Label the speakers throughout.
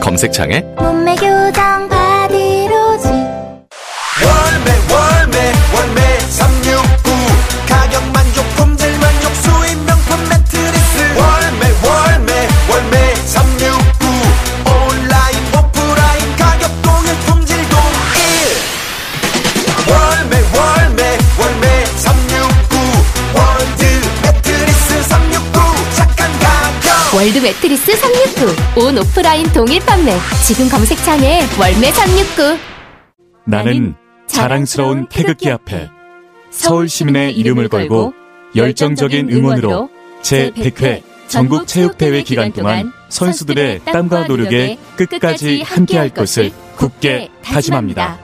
Speaker 1: 검색창에
Speaker 2: 몸매 교정
Speaker 3: 월드 매트리스 369.
Speaker 4: 온 오프라인 동일 판매. 지금 검색창에 월매 369.
Speaker 5: 나는 자랑스러운 태극기 앞에 서울 시민의 이름을 걸고 열정적인 응원으로 제100회 전국 체육대회 기간 동안 선수들의 땀과 노력에 끝까지 함께할 것을 굳게 다짐합니다.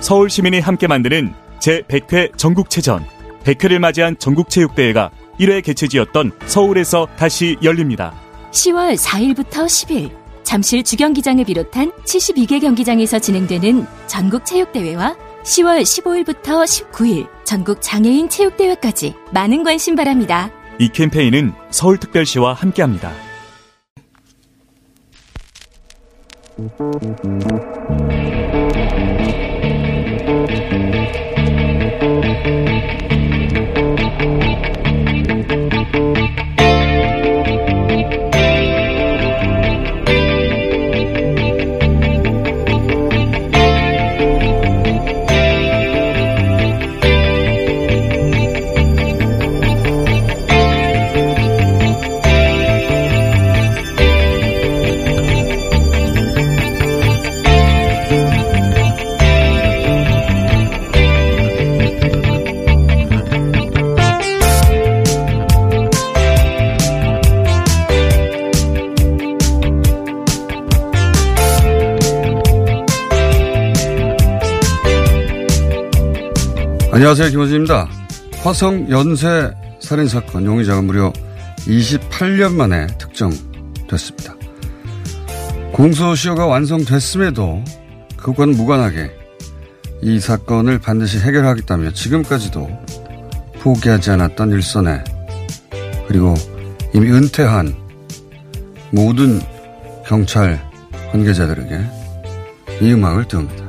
Speaker 5: 서울 시민이 함께 만드는 제100회 전국체전 100회를 맞이한 전국체육대회가 1회 개최지였던 서울에서 다시 열립니다.
Speaker 4: 10월 4일부터 10일 잠실 주경기장을 비롯한 72개 경기장에서 진행되는 전국 체육대회와 10월 15일부터 19일 전국 장애인 체육대회까지 많은 관심 바랍니다.
Speaker 5: 이 캠페인은 서울특별시와 함께합니다.
Speaker 6: 안녕하세요. 김호진입니다. 화성 연쇄 살인 사건 용의자가 무려 28년 만에 특정됐습니다. 공소시효가 완성됐음에도 그것과는 무관하게 이 사건을 반드시 해결하겠다며 지금까지도 포기하지 않았던 일선에 그리고 이미 은퇴한 모든 경찰 관계자들에게 이 음악을 띄웁니다.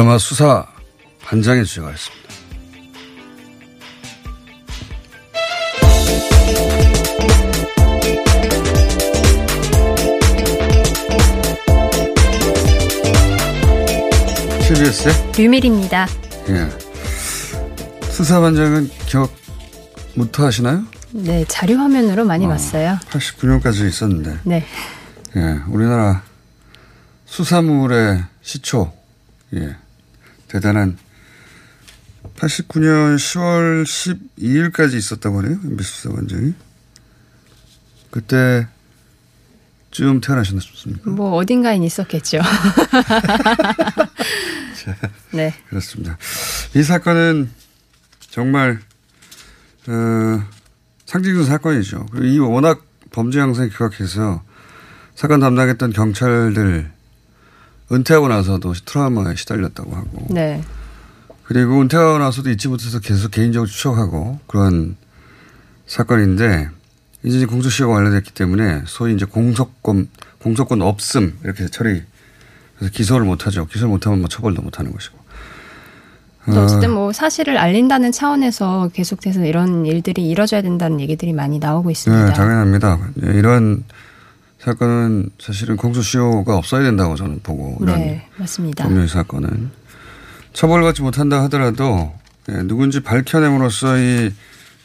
Speaker 6: 드라마 수사 반장에 주제가했습니다. CBS의
Speaker 7: 류밀입니다.
Speaker 6: 예. 수사반장은 기억 못 하시나요?
Speaker 7: 네, 자료 화면으로 많이 봤어요.
Speaker 6: 89년까지 있었는데.
Speaker 7: 네.
Speaker 6: 예, 우리나라 수사물의 시초, 예, 대단한 89년 10월 12일까지 있었다고 하네요. MBC 수사반장이. 그때 언제쯤 태어나셨습니까?
Speaker 7: 뭐 어딘가에 있었겠죠. 네.
Speaker 6: 그렇습니다. 이 사건은 정말 어, 상징적 사건이죠. 그리고 이 워낙 범죄 양상이 기각해서 사건 담당했던 경찰들 은퇴하고 나서도 트라우마에 시달렸다고 하고
Speaker 7: 네.
Speaker 6: 그리고 은퇴하고 나서도 잊지 못해서 계속 개인적으로 추적하고 그런 사건인데 이제 공소시효가 완료됐기 때문에 소위 이제 공소권 공소권 없음 이렇게 처리 그래서 기소를 못하죠. 기소를 못하면 뭐 처벌도 못하는 것이고.
Speaker 7: 또 어쨌든 뭐 사실을 알린다는 차원에서 계속해서 이런 일들이 이뤄져야 된다는 얘기들이 많이 나오고 있습니다.
Speaker 6: 네, 당연합니다. 예, 이런 사건은 사실은 공소시효가 없어야 된다고 저는 보고 이런
Speaker 7: 네, 맞습니다.
Speaker 6: 법률 사건은 처벌받지 못한다 하더라도 예, 누군지 밝혀냄으로써 이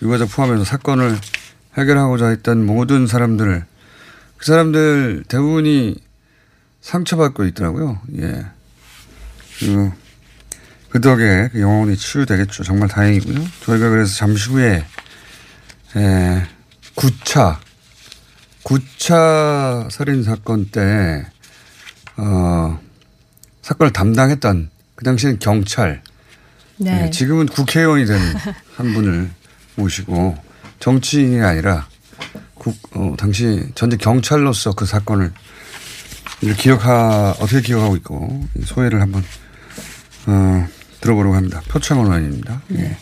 Speaker 6: 유가자 포함해서 사건을 해결하고자 했던 모든 사람들 그 사람들 대부분이 상처받고 있더라고요. 예. 그, 그 덕에 그 영혼이 치유되겠죠. 정말 다행이고요. 저희가 그래서 잠시 후에 에, 9차 9차 살인 사건 때 어, 사건을 담당했던 그 당시에는 경찰
Speaker 7: 네.
Speaker 6: 예, 지금은 국회의원이 된 한 분을 모시고 정치인이 아니라 국, 어, 당시 전직 경찰로서 그 사건을 기억하, 어떻게 기억하고 있고 소회를 한번, 어, 들어보려고 합니다. 표창원 의원입니다. 예.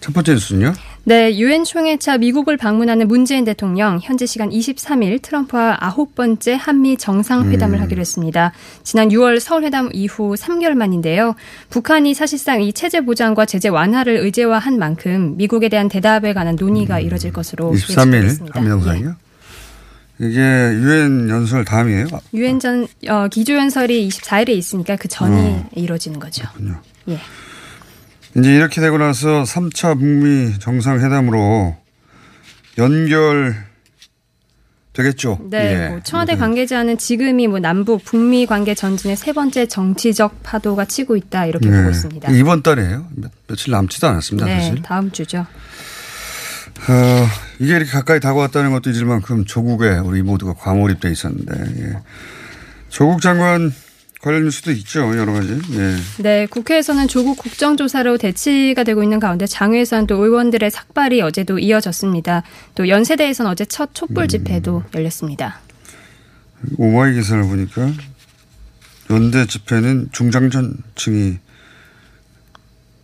Speaker 6: 첫 번째 뉴스는요?
Speaker 7: 네, 유엔 총회차 미국을 방문하는 문재인 대통령 현재 시간 23일 트럼프와 아홉 번째 한미 정상회담을
Speaker 6: 음.
Speaker 7: 하기로 했습니다. 지난 6월 서울 회담 이후 3개월 만인데요. 북한이 사실상 이 체제 보장과 제재 완화를 의제화한 만큼 미국에 대한 대답에 관한 논의가 이뤄질 것으로
Speaker 6: 23일
Speaker 7: 예상됐습니다.
Speaker 6: 한미 정상이요? 이게 유엔 연설 다음이에요? 아,
Speaker 7: 유엔 전 어, 기조 연설이 24일에 있으니까 그 전이
Speaker 6: 어.
Speaker 7: 이루어지는 거죠. 예.
Speaker 6: 이제 이렇게 되고 나서 3차 북미 정상회담으로 연결 되겠죠.
Speaker 7: 네,
Speaker 6: 예.
Speaker 7: 뭐 청와대 관계자는 지금이 뭐 남북 북미 관계 전진의 세 번째 정치적 파도가 치고 있다 이렇게
Speaker 6: 네.
Speaker 7: 보고 있습니다.
Speaker 6: 이번 달이에요. 며- 며칠 남지도 않았습니다.
Speaker 7: 네,
Speaker 6: 사실.
Speaker 7: 다음 주죠.
Speaker 6: 어, 이게 이렇게 가까이 다가왔다는 것도 잊을 만큼 조국에 우리 모두가 과몰입돼 있었는데 예. 조국 장관 관련 뉴스도 있죠. 여러 가지. 예.
Speaker 7: 네, 국회에서는 조국 국정조사로 대치가 되고 있는 가운데 장외에서는 또 의원들의 삭발이 어제도 이어졌습니다. 또 연세대에서는 어제 첫 촛불 집회도 열렸습니다.
Speaker 6: 오마이 기사를 보니까 연대 집회는 중장년층이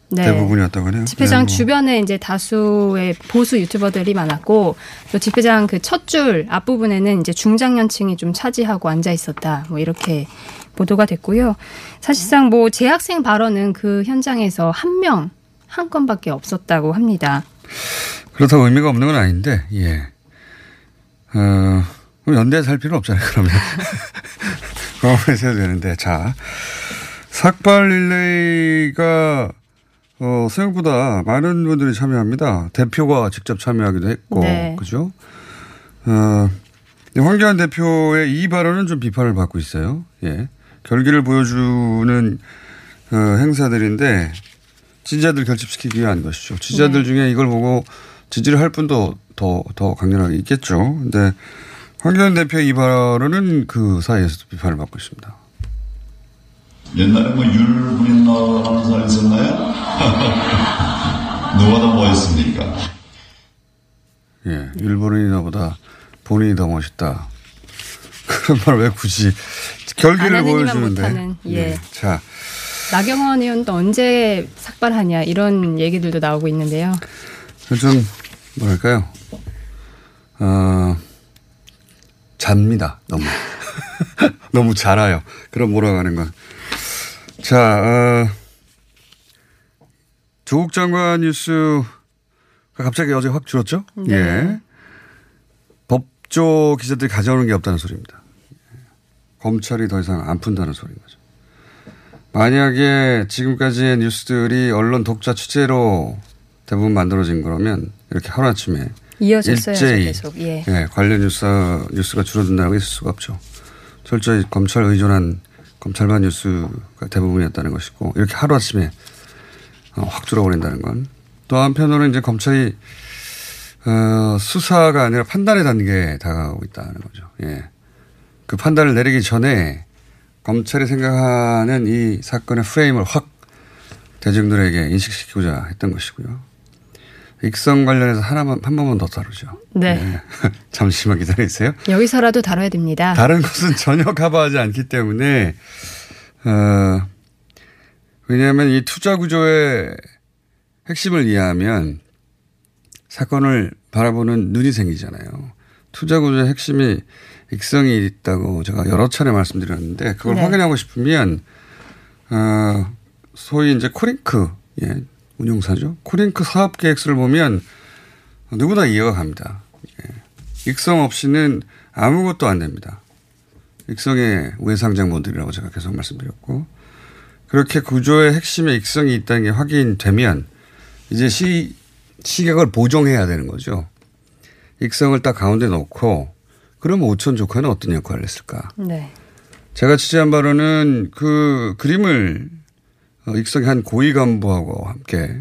Speaker 7: 네.
Speaker 6: 대부분이었다고 하네요.
Speaker 7: 집회장
Speaker 6: 네, 뭐.
Speaker 7: 주변에 이제 다수의 보수 유튜버들이 많았고 또 집회장 그 첫 줄 앞부분에는 이제 중장년층이 좀 차지하고 앉아 있었다. 뭐 이렇게 보도가 됐고요. 사실상 뭐 재학생 발언은 그 현장에서 한 명, 한 건밖에 없었다고 합니다.
Speaker 6: 그렇다고 의미가 없는 건 아닌데, 예. 어, 연대에 살 필요 없잖아요, 그러면. 경험해서 해야 되는데, 자. 삭발 릴레이가, 어, 생각보다 많은 분들이 참여합니다. 대표가 직접 참여하기도 했고,
Speaker 7: 네.
Speaker 6: 그죠? 어, 황교안 대표의 이 발언은 좀 비판을 받고 있어요. 예. 결기를 보여주는, 어, 행사들인데, 지지자들 결집시키기 위한 것이죠. 지지자들 중에 이걸 보고 지지를 할 분도 더, 더 강렬하게 있겠죠. 근데 황교안 대표의 이 발언은 그 사이에서도 비판을 받고 있습니다.
Speaker 8: 옛날에 뭐 율부린나 하는 사람 있었나요? 누가 더 멋있습니까?
Speaker 6: 예. 일본인이 나보다 본인이 더 멋있다. 그런 말 왜 굳이 결기를 보여주는데.
Speaker 7: 못하는, 예.
Speaker 6: 자,
Speaker 7: 나경원 의원도 언제 삭발하냐 이런 얘기들도 나오고 있는데요.
Speaker 6: 좀 뭐랄까요? 어, 잡니다. 너무 너무 잘아요. 그럼 몰아가는 건. 자, 어, 조국 장관 뉴스가 갑자기 어제 확 줄었죠?
Speaker 7: 네.
Speaker 6: 예. 법조 기자들이 가져오는 게 없다는 소리입니다. 검찰이 더 이상 안 푼다는 소리인 거죠. 만약에 지금까지의 뉴스들이 언론 독자 취재로 대부분 만들어진 거라면 이렇게 하루아침에 일제히.
Speaker 7: 예.
Speaker 6: 예, 관련 뉴스, 뉴스가 줄어든다고 있을 수가 없죠. 철저히 검찰 의존한 검찰반 뉴스가 대부분이었다는 것이고 이렇게 하루아침에 어, 확 줄어버린다는 건 또 한편으로는 이제 검찰이 어, 수사가 아니라 판단의 단계에 다가가고 있다는 거죠. 예. 그 판단을 내리기 전에 검찰이 생각하는 이 사건의 프레임을 확 대중들에게 인식시키고자 했던 것이고요. 익성 관련해서 하나만 한 번만 더 다루죠.
Speaker 7: 네.
Speaker 6: 잠시만 기다리세요.
Speaker 7: 여기서라도 다뤄야 됩니다.
Speaker 6: 다른 것은 전혀 커버하지 않기 때문에 어, 왜냐하면 이 투자 구조의 핵심을 이해하면 사건을 바라보는 눈이 생기잖아요. 투자 구조의 핵심이 익성이 있다고 제가 여러 차례 말씀드렸는데 그걸
Speaker 7: 네.
Speaker 6: 확인하고 싶으면 어, 소위 이제 코링크 예, 운용사죠. 코링크 사업 계획서를 보면 누구나 이해가 갑니다. 예. 익성 없이는 아무것도 안 됩니다. 익성의 우회상장 모델이라고 제가 계속 말씀드렸고 그렇게 구조의 핵심에 익성이 있다는 게 확인되면 이제 시, 시각을 보정해야 되는 거죠. 익성을 딱 가운데 놓고 그럼 오촌 조카는 어떤 역할을 했을까?
Speaker 7: 네.
Speaker 6: 제가 취재한 바로는 그 그림을 어, 익성의 한 고위 간부하고 함께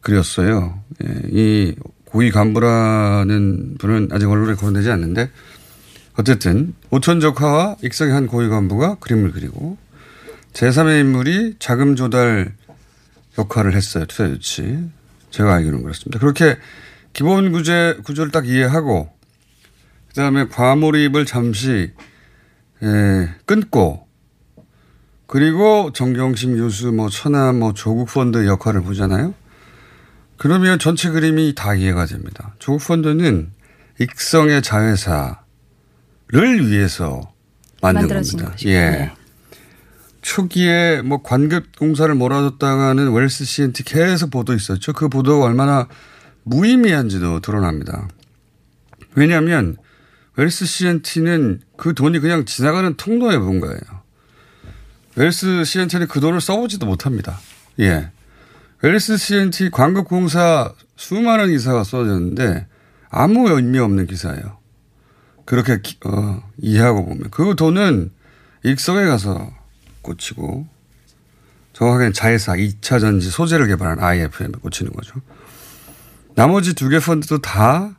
Speaker 6: 그렸어요. 예, 이 고위 간부라는 분은 아직 언론에 거론되지 않는데 어쨌든 오천적화와 익성의 한 고위 간부가 그림을 그리고 제3의 인물이 자금 조달 역할을 했어요. 투자 유치. 제가 알기로는 그렇습니다. 그렇게 기본 구제, 구조를 딱 이해하고 그 다음에 과몰입을 잠시 예, 끊고 그리고 정경심 교수 뭐 천하 뭐 조국 펀드 역할을 보잖아요. 그러면 전체 그림이 다 이해가 됩니다. 조국 펀드는 익성의 자회사를 위해서 만든 겁니다.
Speaker 7: 것이죠.
Speaker 6: 예.
Speaker 7: 네.
Speaker 6: 초기에 뭐 관급 공사를 몰아줬다가는 웰스 CNT 계속 보도 있었죠. 그 보도가 얼마나 무의미한지도 드러납니다. 왜냐하면 웰스 CNT는 그 돈이 그냥 지나가는 통로에 본 거예요. 웰스 CNT는 그 돈을 써보지도 못합니다. 예. 웰스 CNT 광급공사 수많은 기사가 써졌는데 아무 의미 없는 기사예요. 그렇게 기- 어, 이해하고 보면 그 돈은 익성에 가서 꽂히고 정확하게는 자회사 2차 전지 소재를 개발한 IFM에 꽂히는 거죠. 나머지 두 개 펀드도 다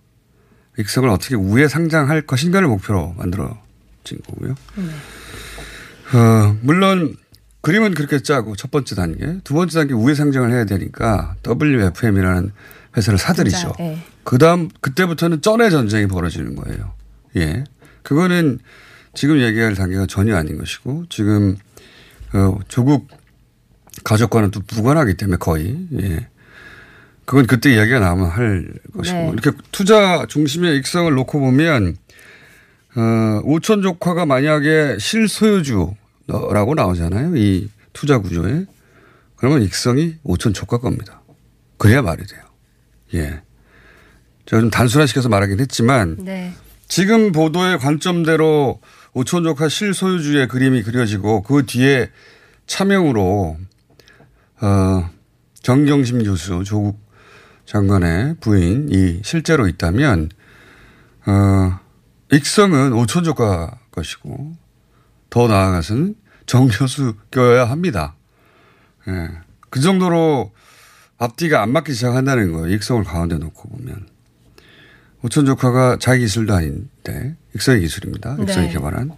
Speaker 6: 익성을 어떻게 우회 상장할 것인가를 목표로 만들어진 거고요. 어, 물론 그림은 그렇게 짜고 첫 번째 단계, 두 번째 단계 우회 상장을 해야 되니까 WFM이라는 회사를 사들이죠.
Speaker 7: 진짜, 예.
Speaker 6: 그 다음, 그때부터는 쩐의 전쟁이 벌어지는 거예요. 예. 그거는 지금 얘기할 단계가 전혀 아닌 것이고, 지금, 어, 조국 가족과는 또 무관하기 때문에 거의, 예. 그건 그때 이야기가 나오면 할 것이고,
Speaker 7: 네.
Speaker 6: 이렇게 투자 중심의 익성을 놓고 보면, 어, 오천 조카가 만약에 실소유주라고 나오잖아요. 이 투자 구조에. 그러면 익성이 오천 조카 겁니다. 그래야 말이 돼요. 예. 제가 좀 단순화시켜서 말하긴 했지만
Speaker 7: 네.
Speaker 6: 지금 보도의 관점대로 오천조카 실소유주의 그림이 그려지고 그 뒤에 차명으로 어, 정경심 교수 조국 장관의 부인이 실제로 있다면 어, 익성은 오천조카 것이고 더 나아가서는 정 교수 껴야 합니다. 예. 그 정도로 앞뒤가 안 맞기 시작한다는 거예요. 익성을 가운데 놓고 보면. 오천 조카가 자기 기술도 아닌데 익성의 기술입니다. 익성이
Speaker 7: 네.
Speaker 6: 개발한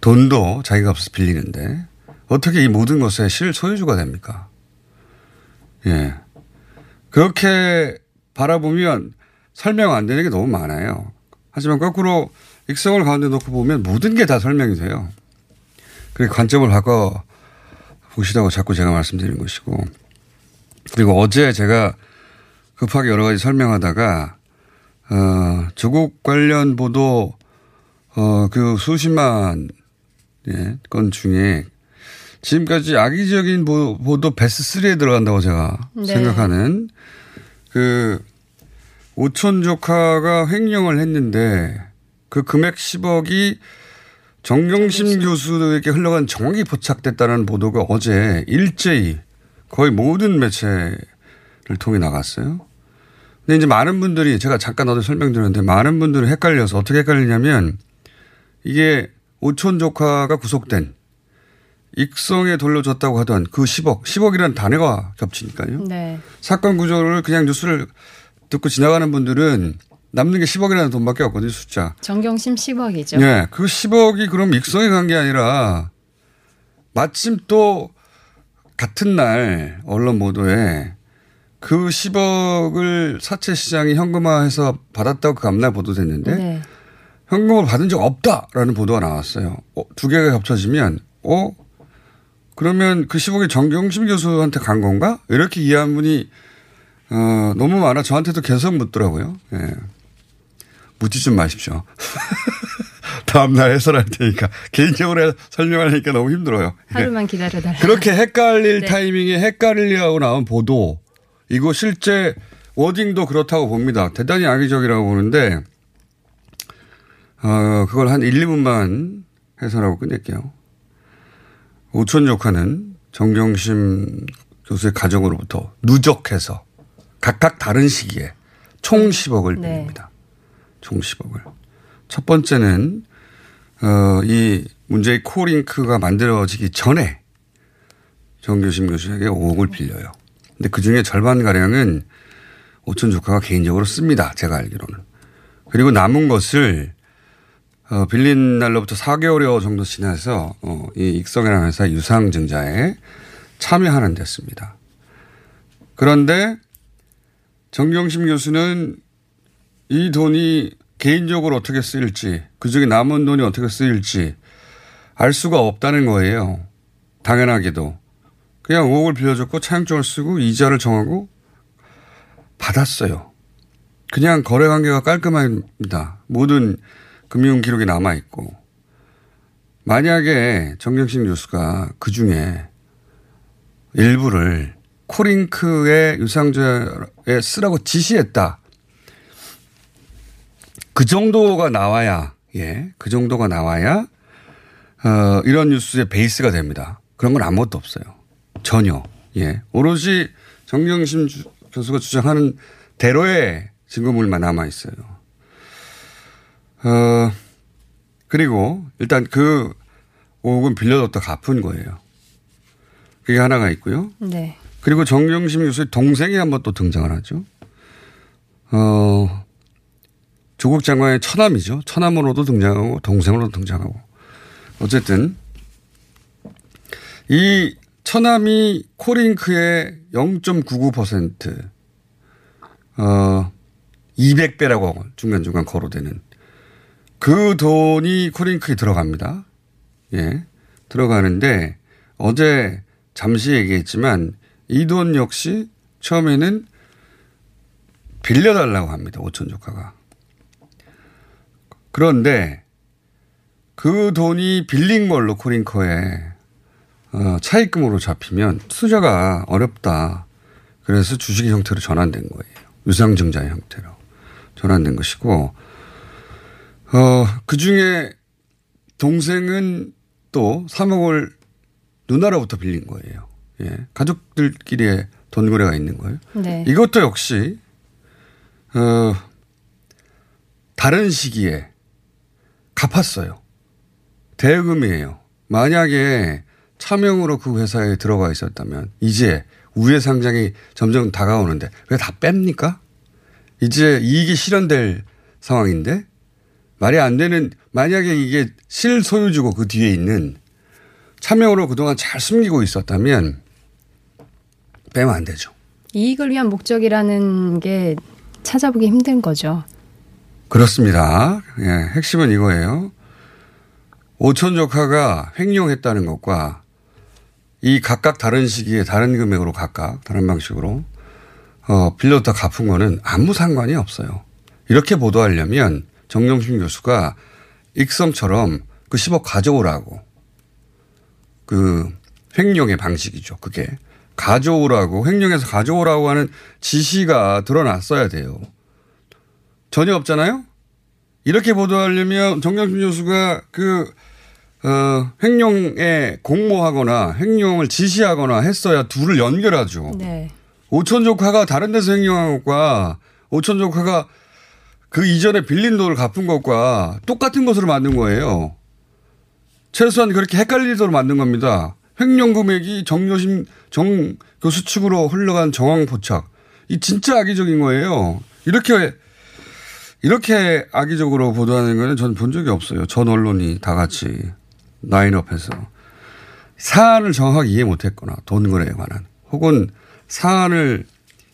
Speaker 6: 돈도 자기가 없어서 빌리는데 어떻게 이 모든 것의 실소유주가 됩니까? 예. 그렇게 바라보면 설명 안 되는 게 너무 많아요. 하지만 거꾸로 익성을 가운데 놓고 보면 모든 게 다 설명이 돼요. 그래 관점을 바꿔 보시라고 자꾸 제가 말씀드린 것이고 그리고 어제 제가 급하게 여러 가지 설명하다가 어, 조국 관련 보도 어, 그 수십만 예, 건 중에 지금까지 악의적인 보, 보도 베스트 3에 들어간다고 제가
Speaker 7: 네.
Speaker 6: 생각하는 그 오천 조카가 횡령을 했는데 그 금액 10억이 정경심 교수에게 흘러간 정확히 포착됐다는 보도가 어제 일제히 거의 모든 매체를 통해 나갔어요. 근데 이제 많은 분들이 제가 잠깐 어제 설명드렸는데 많은 분들이 헷갈려서 어떻게 헷갈리냐면 이게 오촌 조카가 구속된 익성에 돌려줬다고 하던 그 10억, 10억이라는 단어가 겹치니까요.
Speaker 7: 네.
Speaker 6: 사건 구조를 그냥 뉴스를 듣고 지나가는 분들은 남는 게 10억이라는 돈밖에 없거든요, 숫자.
Speaker 7: 정경심 10억이죠.
Speaker 6: 예, 그 10억이 그럼 익성에 간 게 아니라 마침 또 같은 날 언론 보도에 그 10억을 사채 시장이 현금화해서 받았다고 그 다음날 보도됐는데
Speaker 7: 네.
Speaker 6: 현금을 받은 적 없다라는 보도가 나왔어요. 어, 두 개가 겹쳐지면 어 그러면 그 10억이 정경심 교수한테 간 건가? 이렇게 이해한 분이 어, 너무 많아 저한테도 계속 묻더라고요. 예. 묻지 좀 마십시오. 다음날 해설할 테니까 개인적으로 설명하니까 너무 힘들어요. 예.
Speaker 7: 하루만 기다려달라.
Speaker 6: 그렇게 헷갈릴
Speaker 7: 네.
Speaker 6: 타이밍에 헷갈리려고 나온 보도 이거 실제 워딩도 그렇다고 봅니다. 대단히 악의적이라고 보는데 어, 그걸 한 1, 2분만 해설하고 끝낼게요. 오촌 조카는 정경심 교수의 가정으로부터 누적해서 각각 다른 시기에 총 10억을
Speaker 7: 네.
Speaker 6: 빌립니다. 총 10억을. 첫 번째는 어, 이 문제의 코링크가 만들어지기 전에 정교심 교수에게 5억을 빌려요. 근데 그 중에 절반 가량은 오천 조카가 개인적으로 씁니다. 제가 알기로는. 그리고 남은 것을 어, 빌린 날로부터 4개월여 정도 지나서 어, 이 익성이라는 회사 유상증자에 참여하는 데습니다. 그런데 정경심 교수는 이 돈이 개인적으로 어떻게 쓰일지 그중에 남은 돈이 어떻게 쓰일지 알 수가 없다는 거예요. 당연하게도. 그냥 5억을 빌려줬고 차용증을 쓰고 이자를 정하고 받았어요. 그냥 거래 관계가 깔끔합니다. 모든 금융 기록이 남아 있고 만약에 정경심 교수가 그 중에 일부를 코링크의 유상자에 쓰라고 지시했다. 그 정도가 나와야 예, 그 정도가 나와야 어, 이런 뉴스의 베이스가 됩니다. 그런 건 아무것도 없어요. 전혀. 예. 오로지 정경심 주- 교수가 주장하는 대로의 증거물만 남아 있어요. 어, 그리고 일단 그 5억은 빌려줬다 갚은 거예요. 그게 하나가 있고요.
Speaker 7: 네.
Speaker 6: 그리고 정경심 교수의 동생이 한번 또 등장을 하죠. 어, 조국 장관의 처남이죠. 처남으로도 등장하고 동생으로도 등장하고. 어쨌든 이 처남이 코링크의 0.99% 어, 200배라고 중간중간 거론되는 그 돈이 코링크에 들어갑니다. 예. 들어가는데 어제 잠시 얘기했지만 이 돈 역시 처음에는 빌려달라고 합니다. 오천 조카가. 그런데 그 돈이 빌린 걸로 코링커에 어, 차입금으로 잡히면 투자가 어렵다. 그래서 주식의 형태로 전환된 거예요. 유상증자의 형태로 전환된 것이고 어, 그 중에 동생은 또 3억을 누나로부터 빌린 거예요. 예. 가족들끼리의 돈 거래가 있는 거예요.
Speaker 7: 네.
Speaker 6: 이것도 역시 어, 다른 시기에 갚았어요. 대금이에요. 만약에 차명으로 그 회사에 들어가 있었다면 이제 우회 상장이 점점 다가오는데 왜 다 뺍니까? 이제 이익이 실현될 상황인데 말이 안 되는 만약에 이게 실소유주고 그 뒤에 있는 차명으로 그동안 잘 숨기고 있었다면 빼면 안 되죠.
Speaker 7: 이익을 위한 목적이라는 게 찾아보기 힘든 거죠.
Speaker 6: 그렇습니다. 예, 핵심은 이거예요. 오천 조카가 횡령했다는 것과 이 각각 다른 시기에 다른 금액으로 각각 다른 방식으로 어, 빌렸다 갚은 거는 아무 상관이 없어요. 이렇게 보도하려면 정영심 교수가 익성처럼 그 10억 가져오라고 그 횡령의 방식이죠. 그게 가져오라고 횡령해서 가져오라고 하는 지시가 드러났어야 돼요. 전혀 없잖아요. 이렇게 보도하려면 정경심 교수가 그 어, 횡령에 공모하거나 횡령을 지시하거나 했어야 둘을 연결하죠.
Speaker 7: 네.
Speaker 6: 오천 조카가 다른 데서 횡령한 것과 오천 조카가 그 이전에 빌린 돈을 갚은 것과 똑같은 것으로 만든 거예요. 최소한 그렇게 헷갈리도록 만든 겁니다. 횡령 금액이 정교심 정 교수 측으로 흘러간 정황 포착. 이 진짜 악의적인 거예요. 이렇게 이렇게 악의적으로 보도하는 거는 저는 본 적이 없어요. 전 언론이 다 같이 라인업해서 사안을 정확하게 이해 못했거나 돈 거래에 관한 혹은 사안을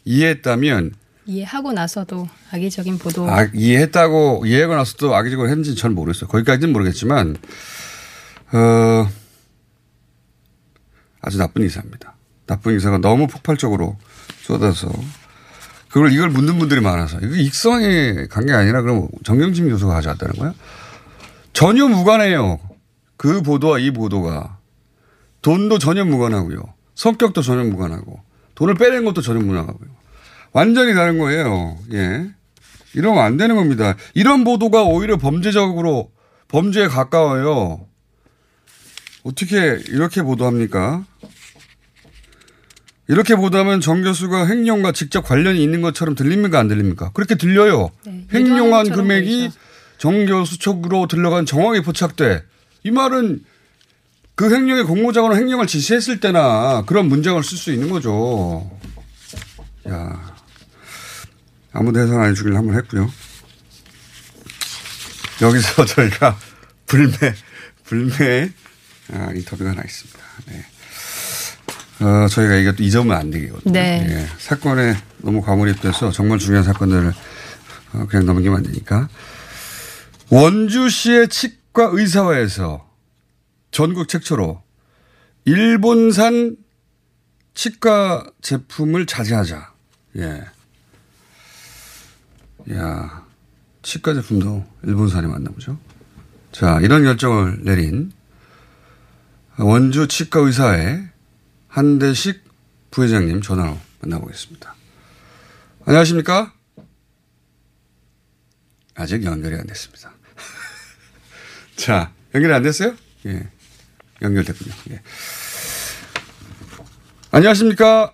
Speaker 6: 이해했다면
Speaker 7: 이해하고 나서도 악의적인 보도.
Speaker 6: 아, 이해했다고 이해하고 나서도 악의적으로 했는지 전 모르겠어요. 거기까지는 모르겠지만 어, 아주 나쁜 이사입니다. 나쁜 이사가 너무 폭발적으로 쏟아서 그걸 이걸 묻는 분들이 많아서 이거 간게 아니라 그럼 정경심 교수가 가져왔다는 거야? 전혀 무관해요. 그 보도와 이 보도가 돈도 전혀 무관하고요. 성격도 전혀 무관하고 돈을 빼낸 것도 전혀 무관하고요. 완전히 다른 거예요. 예. 이러면 안 되는 겁니다. 이런 보도가 오히려 범죄적으로 범죄에 가까워요. 어떻게 이렇게 보도합니까? 이렇게 보도하면 정 교수가 횡령과 직접 관련이 있는 것처럼 들립니까? 안 들립니까? 그렇게 들려요.
Speaker 7: 네,
Speaker 6: 횡령한
Speaker 7: 일반인처럼
Speaker 6: 금액이
Speaker 7: 보이죠.
Speaker 6: 정 교수 쪽으로 들러간 정황이 포착돼. 이 말은 그 횡령의 공모자가 횡령을 지시했을 때나 그런 문장을 쓸 수 있는 거죠. 야. 아무도 해석 안 해주길 한번 했고요. 여기서 저희가 불매, 불매 아, 인터뷰가 하나 있습니다. 네. 어, 저희가 이게 또 잊으면 안 되거든요.
Speaker 7: 네.
Speaker 6: 예, 사건에 너무 과몰입돼서 정말 중요한 사건들을 어, 그냥 넘기면 안 되니까. 원주시의 치과 의사회에서 전국 최초로 일본산 치과 제품을 자제하자. 예. 야, 치과 제품도 일본산이 맞나 보죠. 자, 이런 결정을 내린 원주 치과 의사회 한대식 부회장님 전화로 만나보겠습니다. 안녕하십니까? 아직 연결이 안 됐습니다. 자, 연결이 안 됐어요? 예. 연결됐군요. 예. 안녕하십니까?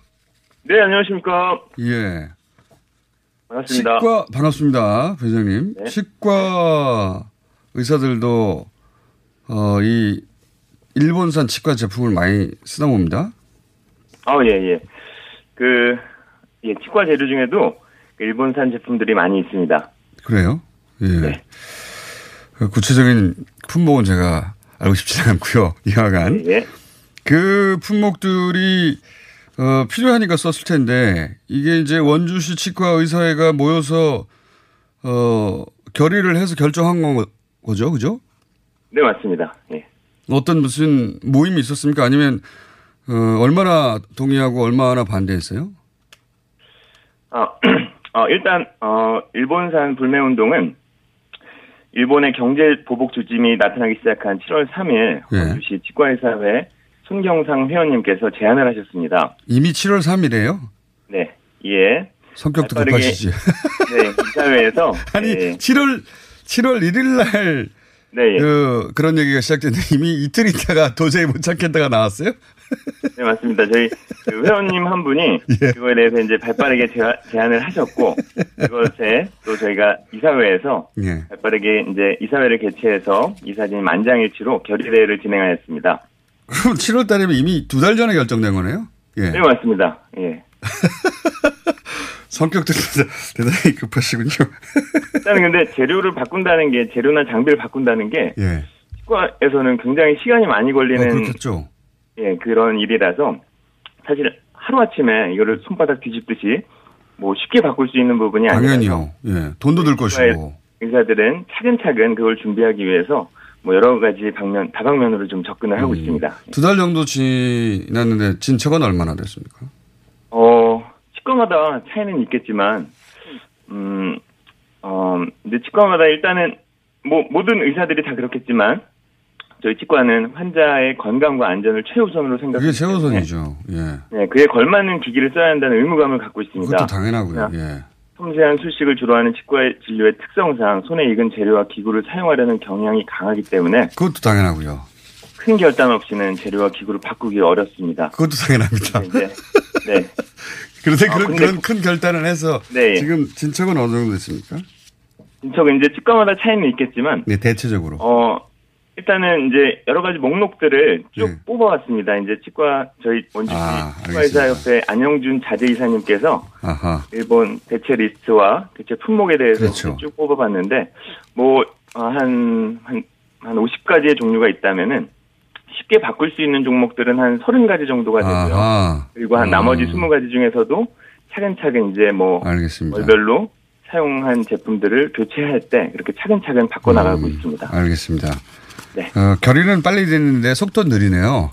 Speaker 9: 네, 안녕하십니까.
Speaker 6: 예.
Speaker 9: 반갑습니다.
Speaker 6: 치과 반갑습니다, 부회장님.
Speaker 9: 네.
Speaker 6: 치과 의사들도 어, 이 일본산 치과 제품을 많이 쓰다 봅니다.
Speaker 9: 아, 예, 예. 그, 예, 치과 재료 중에도 그 일본산 제품들이 많이 있습니다.
Speaker 6: 그래요? 예.
Speaker 9: 네.
Speaker 6: 그 구체적인 품목은 제가 알고 싶지는 않고요. 이하간
Speaker 9: 예.
Speaker 6: 그 품목들이 어, 필요하니까 썼을 텐데 이게 이제 원주시 치과 의사회가 모여서 어, 결의를 해서 결정한 거- 거죠, 그죠?
Speaker 9: 네, 맞습니다. 예.
Speaker 6: 어떤 무슨 모임이 있었습니까? 아니면 어, 얼마나 동의하고 얼마나 반대했어요?
Speaker 9: 아, 어, 일단, 어, 일본산 불매 운동은 일본의 경제 보복 조짐이 나타나기 시작한 7월 3일
Speaker 6: 예.
Speaker 9: 원주시 치과의사회 손경상 회원님께서 제안을 하셨습니다.
Speaker 6: 이미 7월 3일이에요.
Speaker 9: 네, 이에
Speaker 6: 성격도
Speaker 9: 빠르게-
Speaker 6: 급하시지.
Speaker 9: 네, 이사회에서
Speaker 6: 아니
Speaker 9: 예,
Speaker 6: 7월 7월 1일 날
Speaker 9: 네, 예.
Speaker 6: 그, 그런 얘기가 시작됐는데 이미 이틀 있다가 도저히 못 참겠다가 나왔어요?
Speaker 9: 네, 맞습니다. 저희 그 회원님 한 분이
Speaker 6: 예.
Speaker 9: 그거에 대해서 이제 발 빠르게 제안- 제안을 하셨고, 그것에 또 저희가 이사회에서
Speaker 6: 예.
Speaker 9: 발 빠르게 이제 이사회를 개최해서 이사진 만장일치로 결의대회를 진행하였습니다.
Speaker 6: 그럼 7월 달이면 이미 두 달 전에 결정된 거네요? 예.
Speaker 9: 네, 맞습니다. 예.
Speaker 6: 성격도 대단히 급하시군요.
Speaker 9: 일단은 근데 재료를 바꾼다는 게, 재료나 장비를 바꾼다는 게,
Speaker 6: 예.
Speaker 9: 치과에서는 굉장히 시간이 많이
Speaker 6: 어,
Speaker 9: 걸리는,
Speaker 6: 그렇겠죠.
Speaker 9: 예, 그런 일이라서, 사실 하루 아침에 이거를 손바닥 뒤집듯이, 뭐 쉽게 바꿀 수 있는 부분이 아니라서
Speaker 6: 당연히요. 예. 돈도 들 것이고.
Speaker 9: 의사들은 차근차근 그걸 준비하기 위해서 뭐 여러 가지 방면 다방면으로 좀 접근을 하고
Speaker 6: 음.
Speaker 9: 있습니다.
Speaker 6: 두 달 정도 지났는데 진척은 얼마나 됐습니까?
Speaker 9: 어 치과마다 차이는 있겠지만 음, 어, 근데 치과마다 일단은 뭐 모든 의사들이 다 그렇겠지만 저희 치과는 환자의 건강과 안전을 최우선으로 생각하기
Speaker 6: 그게 최우선이죠. 예.
Speaker 9: 네, 그에 걸맞는 기기를 써야 한다는 의무감을 갖고 있습니다.
Speaker 6: 그것도 당연하고요.
Speaker 9: 네.
Speaker 6: 예.
Speaker 9: 섬세한 수식을 주로 하는 치과 진료의 특성상 손에 익은 재료와 기구를 사용하려는 경향이 강하기 때문에
Speaker 6: 그것도 당연하고요.
Speaker 9: 큰 결단 없이는 재료와 기구를 바꾸기 어렵습니다.
Speaker 6: 그것도 당연합니다.
Speaker 9: 이제 네.
Speaker 6: 그런데
Speaker 9: 아,
Speaker 6: 그런, 그런 큰 결단을 해서
Speaker 9: 네.
Speaker 6: 지금 진척은 어느 정도 됐습니까?
Speaker 9: 진척은 이제 치과마다 차이는 있겠지만
Speaker 6: 네, 대체적으로.
Speaker 9: 어 일단은 이제 여러 가지 목록들을 쭉 뽑아왔습니다. 이제 치과 저희 원주
Speaker 6: 네. 아,
Speaker 9: 치과의사협회 안영준 자재이사님께서
Speaker 6: 아하.
Speaker 9: 일본 대체 리스트와 대체 품목에 대해서
Speaker 6: 그렇죠.
Speaker 9: 쭉 뽑아봤는데 뭐한한 한 50가지의 종류가 있다면은 쉽게 바꿀 수 있는 종목들은 한 30가지 정도가 되고요.
Speaker 6: 아하.
Speaker 9: 그리고 한
Speaker 6: 음.
Speaker 9: 나머지 20가지 중에서도 차근차근 이제 뭐
Speaker 6: 알겠습니다.
Speaker 9: 월별로 사용한 제품들을 교체할 때 그렇게 차근차근 바꿔 나가고 있습니다.
Speaker 6: 알겠습니다.
Speaker 9: 네.
Speaker 6: 어, 결의는 빨리 됐는데 속도 느리네요.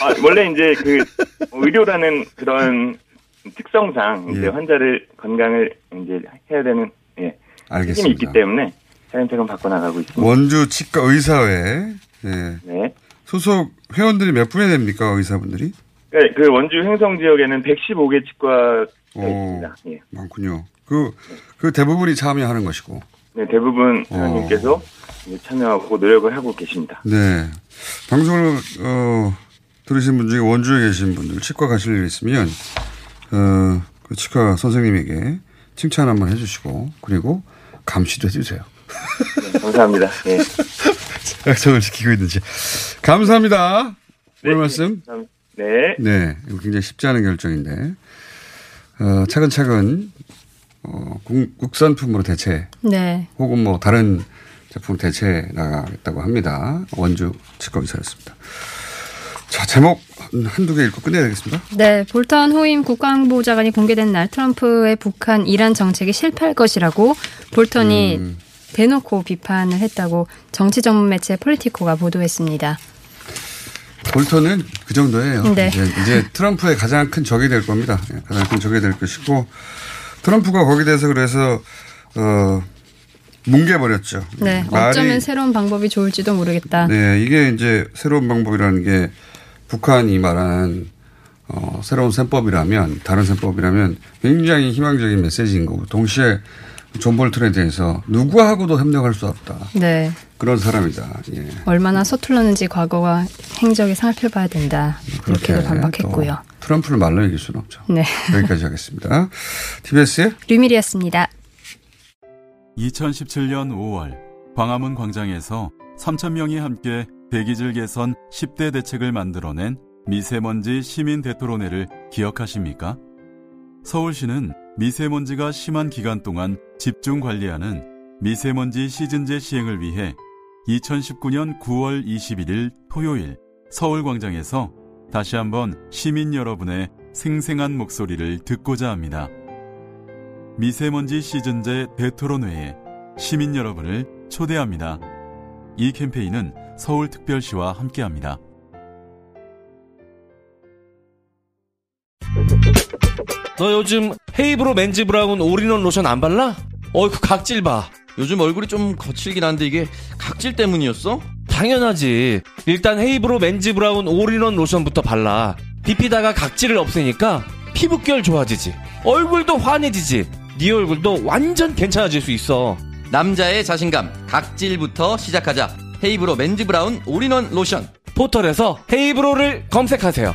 Speaker 9: 아, 원래 이제 그 의료라는 그런 특성상 이제
Speaker 6: 예.
Speaker 9: 환자를 건강을 이제 해야 되는 예,
Speaker 6: 알겠습니다.
Speaker 9: 있기 때문에 차근차근 바꿔 나가고 있습니다.
Speaker 6: 원주 치과 의사회 예.
Speaker 9: 네.
Speaker 6: 소속 회원들이 몇 분이 됩니까 의사분들이?
Speaker 9: 네, 그 원주 행성 지역에는 115개 치과가
Speaker 6: 오,
Speaker 9: 있습니다. 예.
Speaker 6: 많군요. 그, 그 대부분이 참여하는 것이고.
Speaker 9: 네, 대부분
Speaker 6: 어.
Speaker 9: 회원님께서 이제 참여하고 노력을 하고 계십니다.
Speaker 6: 네. 방송을, 어, 들으신 분 중에 원주에 계신 분들, 치과 가실 일 있으면, 어, 그 치과 선생님에게 칭찬 한번 해주시고, 그리고 감시도 해주세요.
Speaker 9: 네, 감사합니다. 예.
Speaker 6: 약속을 지키고 있는지. 감사합니다. 오늘 말씀.
Speaker 9: 감- 네.
Speaker 6: 네. 이거 굉장히 쉽지 않은 결정인데, 어, 차근차근, 어, 국, 국산품으로 대체
Speaker 7: 네.
Speaker 6: 혹은 뭐 다른 제품 대체해 나가겠다고 합니다. 원주 치과 의사였습니다. 자, 제목 한두 개 읽고 끝내야 되겠습니다.
Speaker 7: 네, 볼턴 호임 국방부장관이 공개된 날 트럼프의 북한 이란 정책이 실패할 것이라고 볼턴이
Speaker 6: 음.
Speaker 7: 대놓고 비판을 했다고 정치 전문 매체 폴리티코가 보도했습니다.
Speaker 6: 볼턴은 그 정도예요.
Speaker 7: 네.
Speaker 6: 이제, 이제 트럼프의 가장 큰 적이 될 겁니다. 예, 가장 큰 적이 될 것이고 트럼프가 거기에 대해서 그래서 어 뭉개버렸죠.
Speaker 7: 네,
Speaker 6: 말이-
Speaker 7: 어쩌면 새로운 방법이 좋을지도 모르겠다.
Speaker 6: 네, 이게 이제 새로운 방법이라는 게 북한이 말한 어, 새로운 셈법이라면 다른 셈법이라면 굉장히 희망적인 메시지인 거고 동시에 존 볼턴에 대해서 누구하고도 협력할 수 없다.
Speaker 7: 네,
Speaker 6: 그런 사람이다. 예.
Speaker 7: 얼마나 서툴렀는지 과거와 행적이 살펴봐야 된다. 이렇게도
Speaker 6: 그렇게
Speaker 7: 반박했고요.
Speaker 6: 또 트럼프를 말로 이길 수는 없죠.
Speaker 7: 네,
Speaker 6: 여기까지 하겠습니다. TBS의
Speaker 7: 류밀희였습니다.
Speaker 10: 2017년 5월 광화문 광장에서 3,000명이 함께 대기질 개선 10대 대책을 만들어낸 미세먼지 시민 대토론회를 기억하십니까? 서울시는 미세먼지가 심한 기간 동안 집중 관리하는 미세먼지 시즌제 시행을 위해 2019년 9월 21일 토요일 서울광장에서 다시 한번 시민 여러분의 생생한 목소리를 듣고자 합니다. 미세먼지 시즌제 대토론회에 시민 여러분을 초대합니다. 이 캠페인은 서울특별시와 함께합니다.
Speaker 11: 너 요즘 헤이브로 맨즈 브라운 올인원 로션 안 발라? 어이 그 각질 봐. 요즘 얼굴이 좀 거칠긴 한데 이게 각질 때문이었어? 당연하지. 일단 헤이브로 맨즈 브라운 올인원 로션부터 발라. 비피다가 각질을 없애니까 피부결 좋아지지. 얼굴도 환해지지. 네 얼굴도 완전 괜찮아질 수 있어.
Speaker 12: 남자의 자신감 각질부터 시작하자 헤이브로 맨즈 브라운 올인원 로션
Speaker 11: 포털에서 헤이브로를 검색하세요.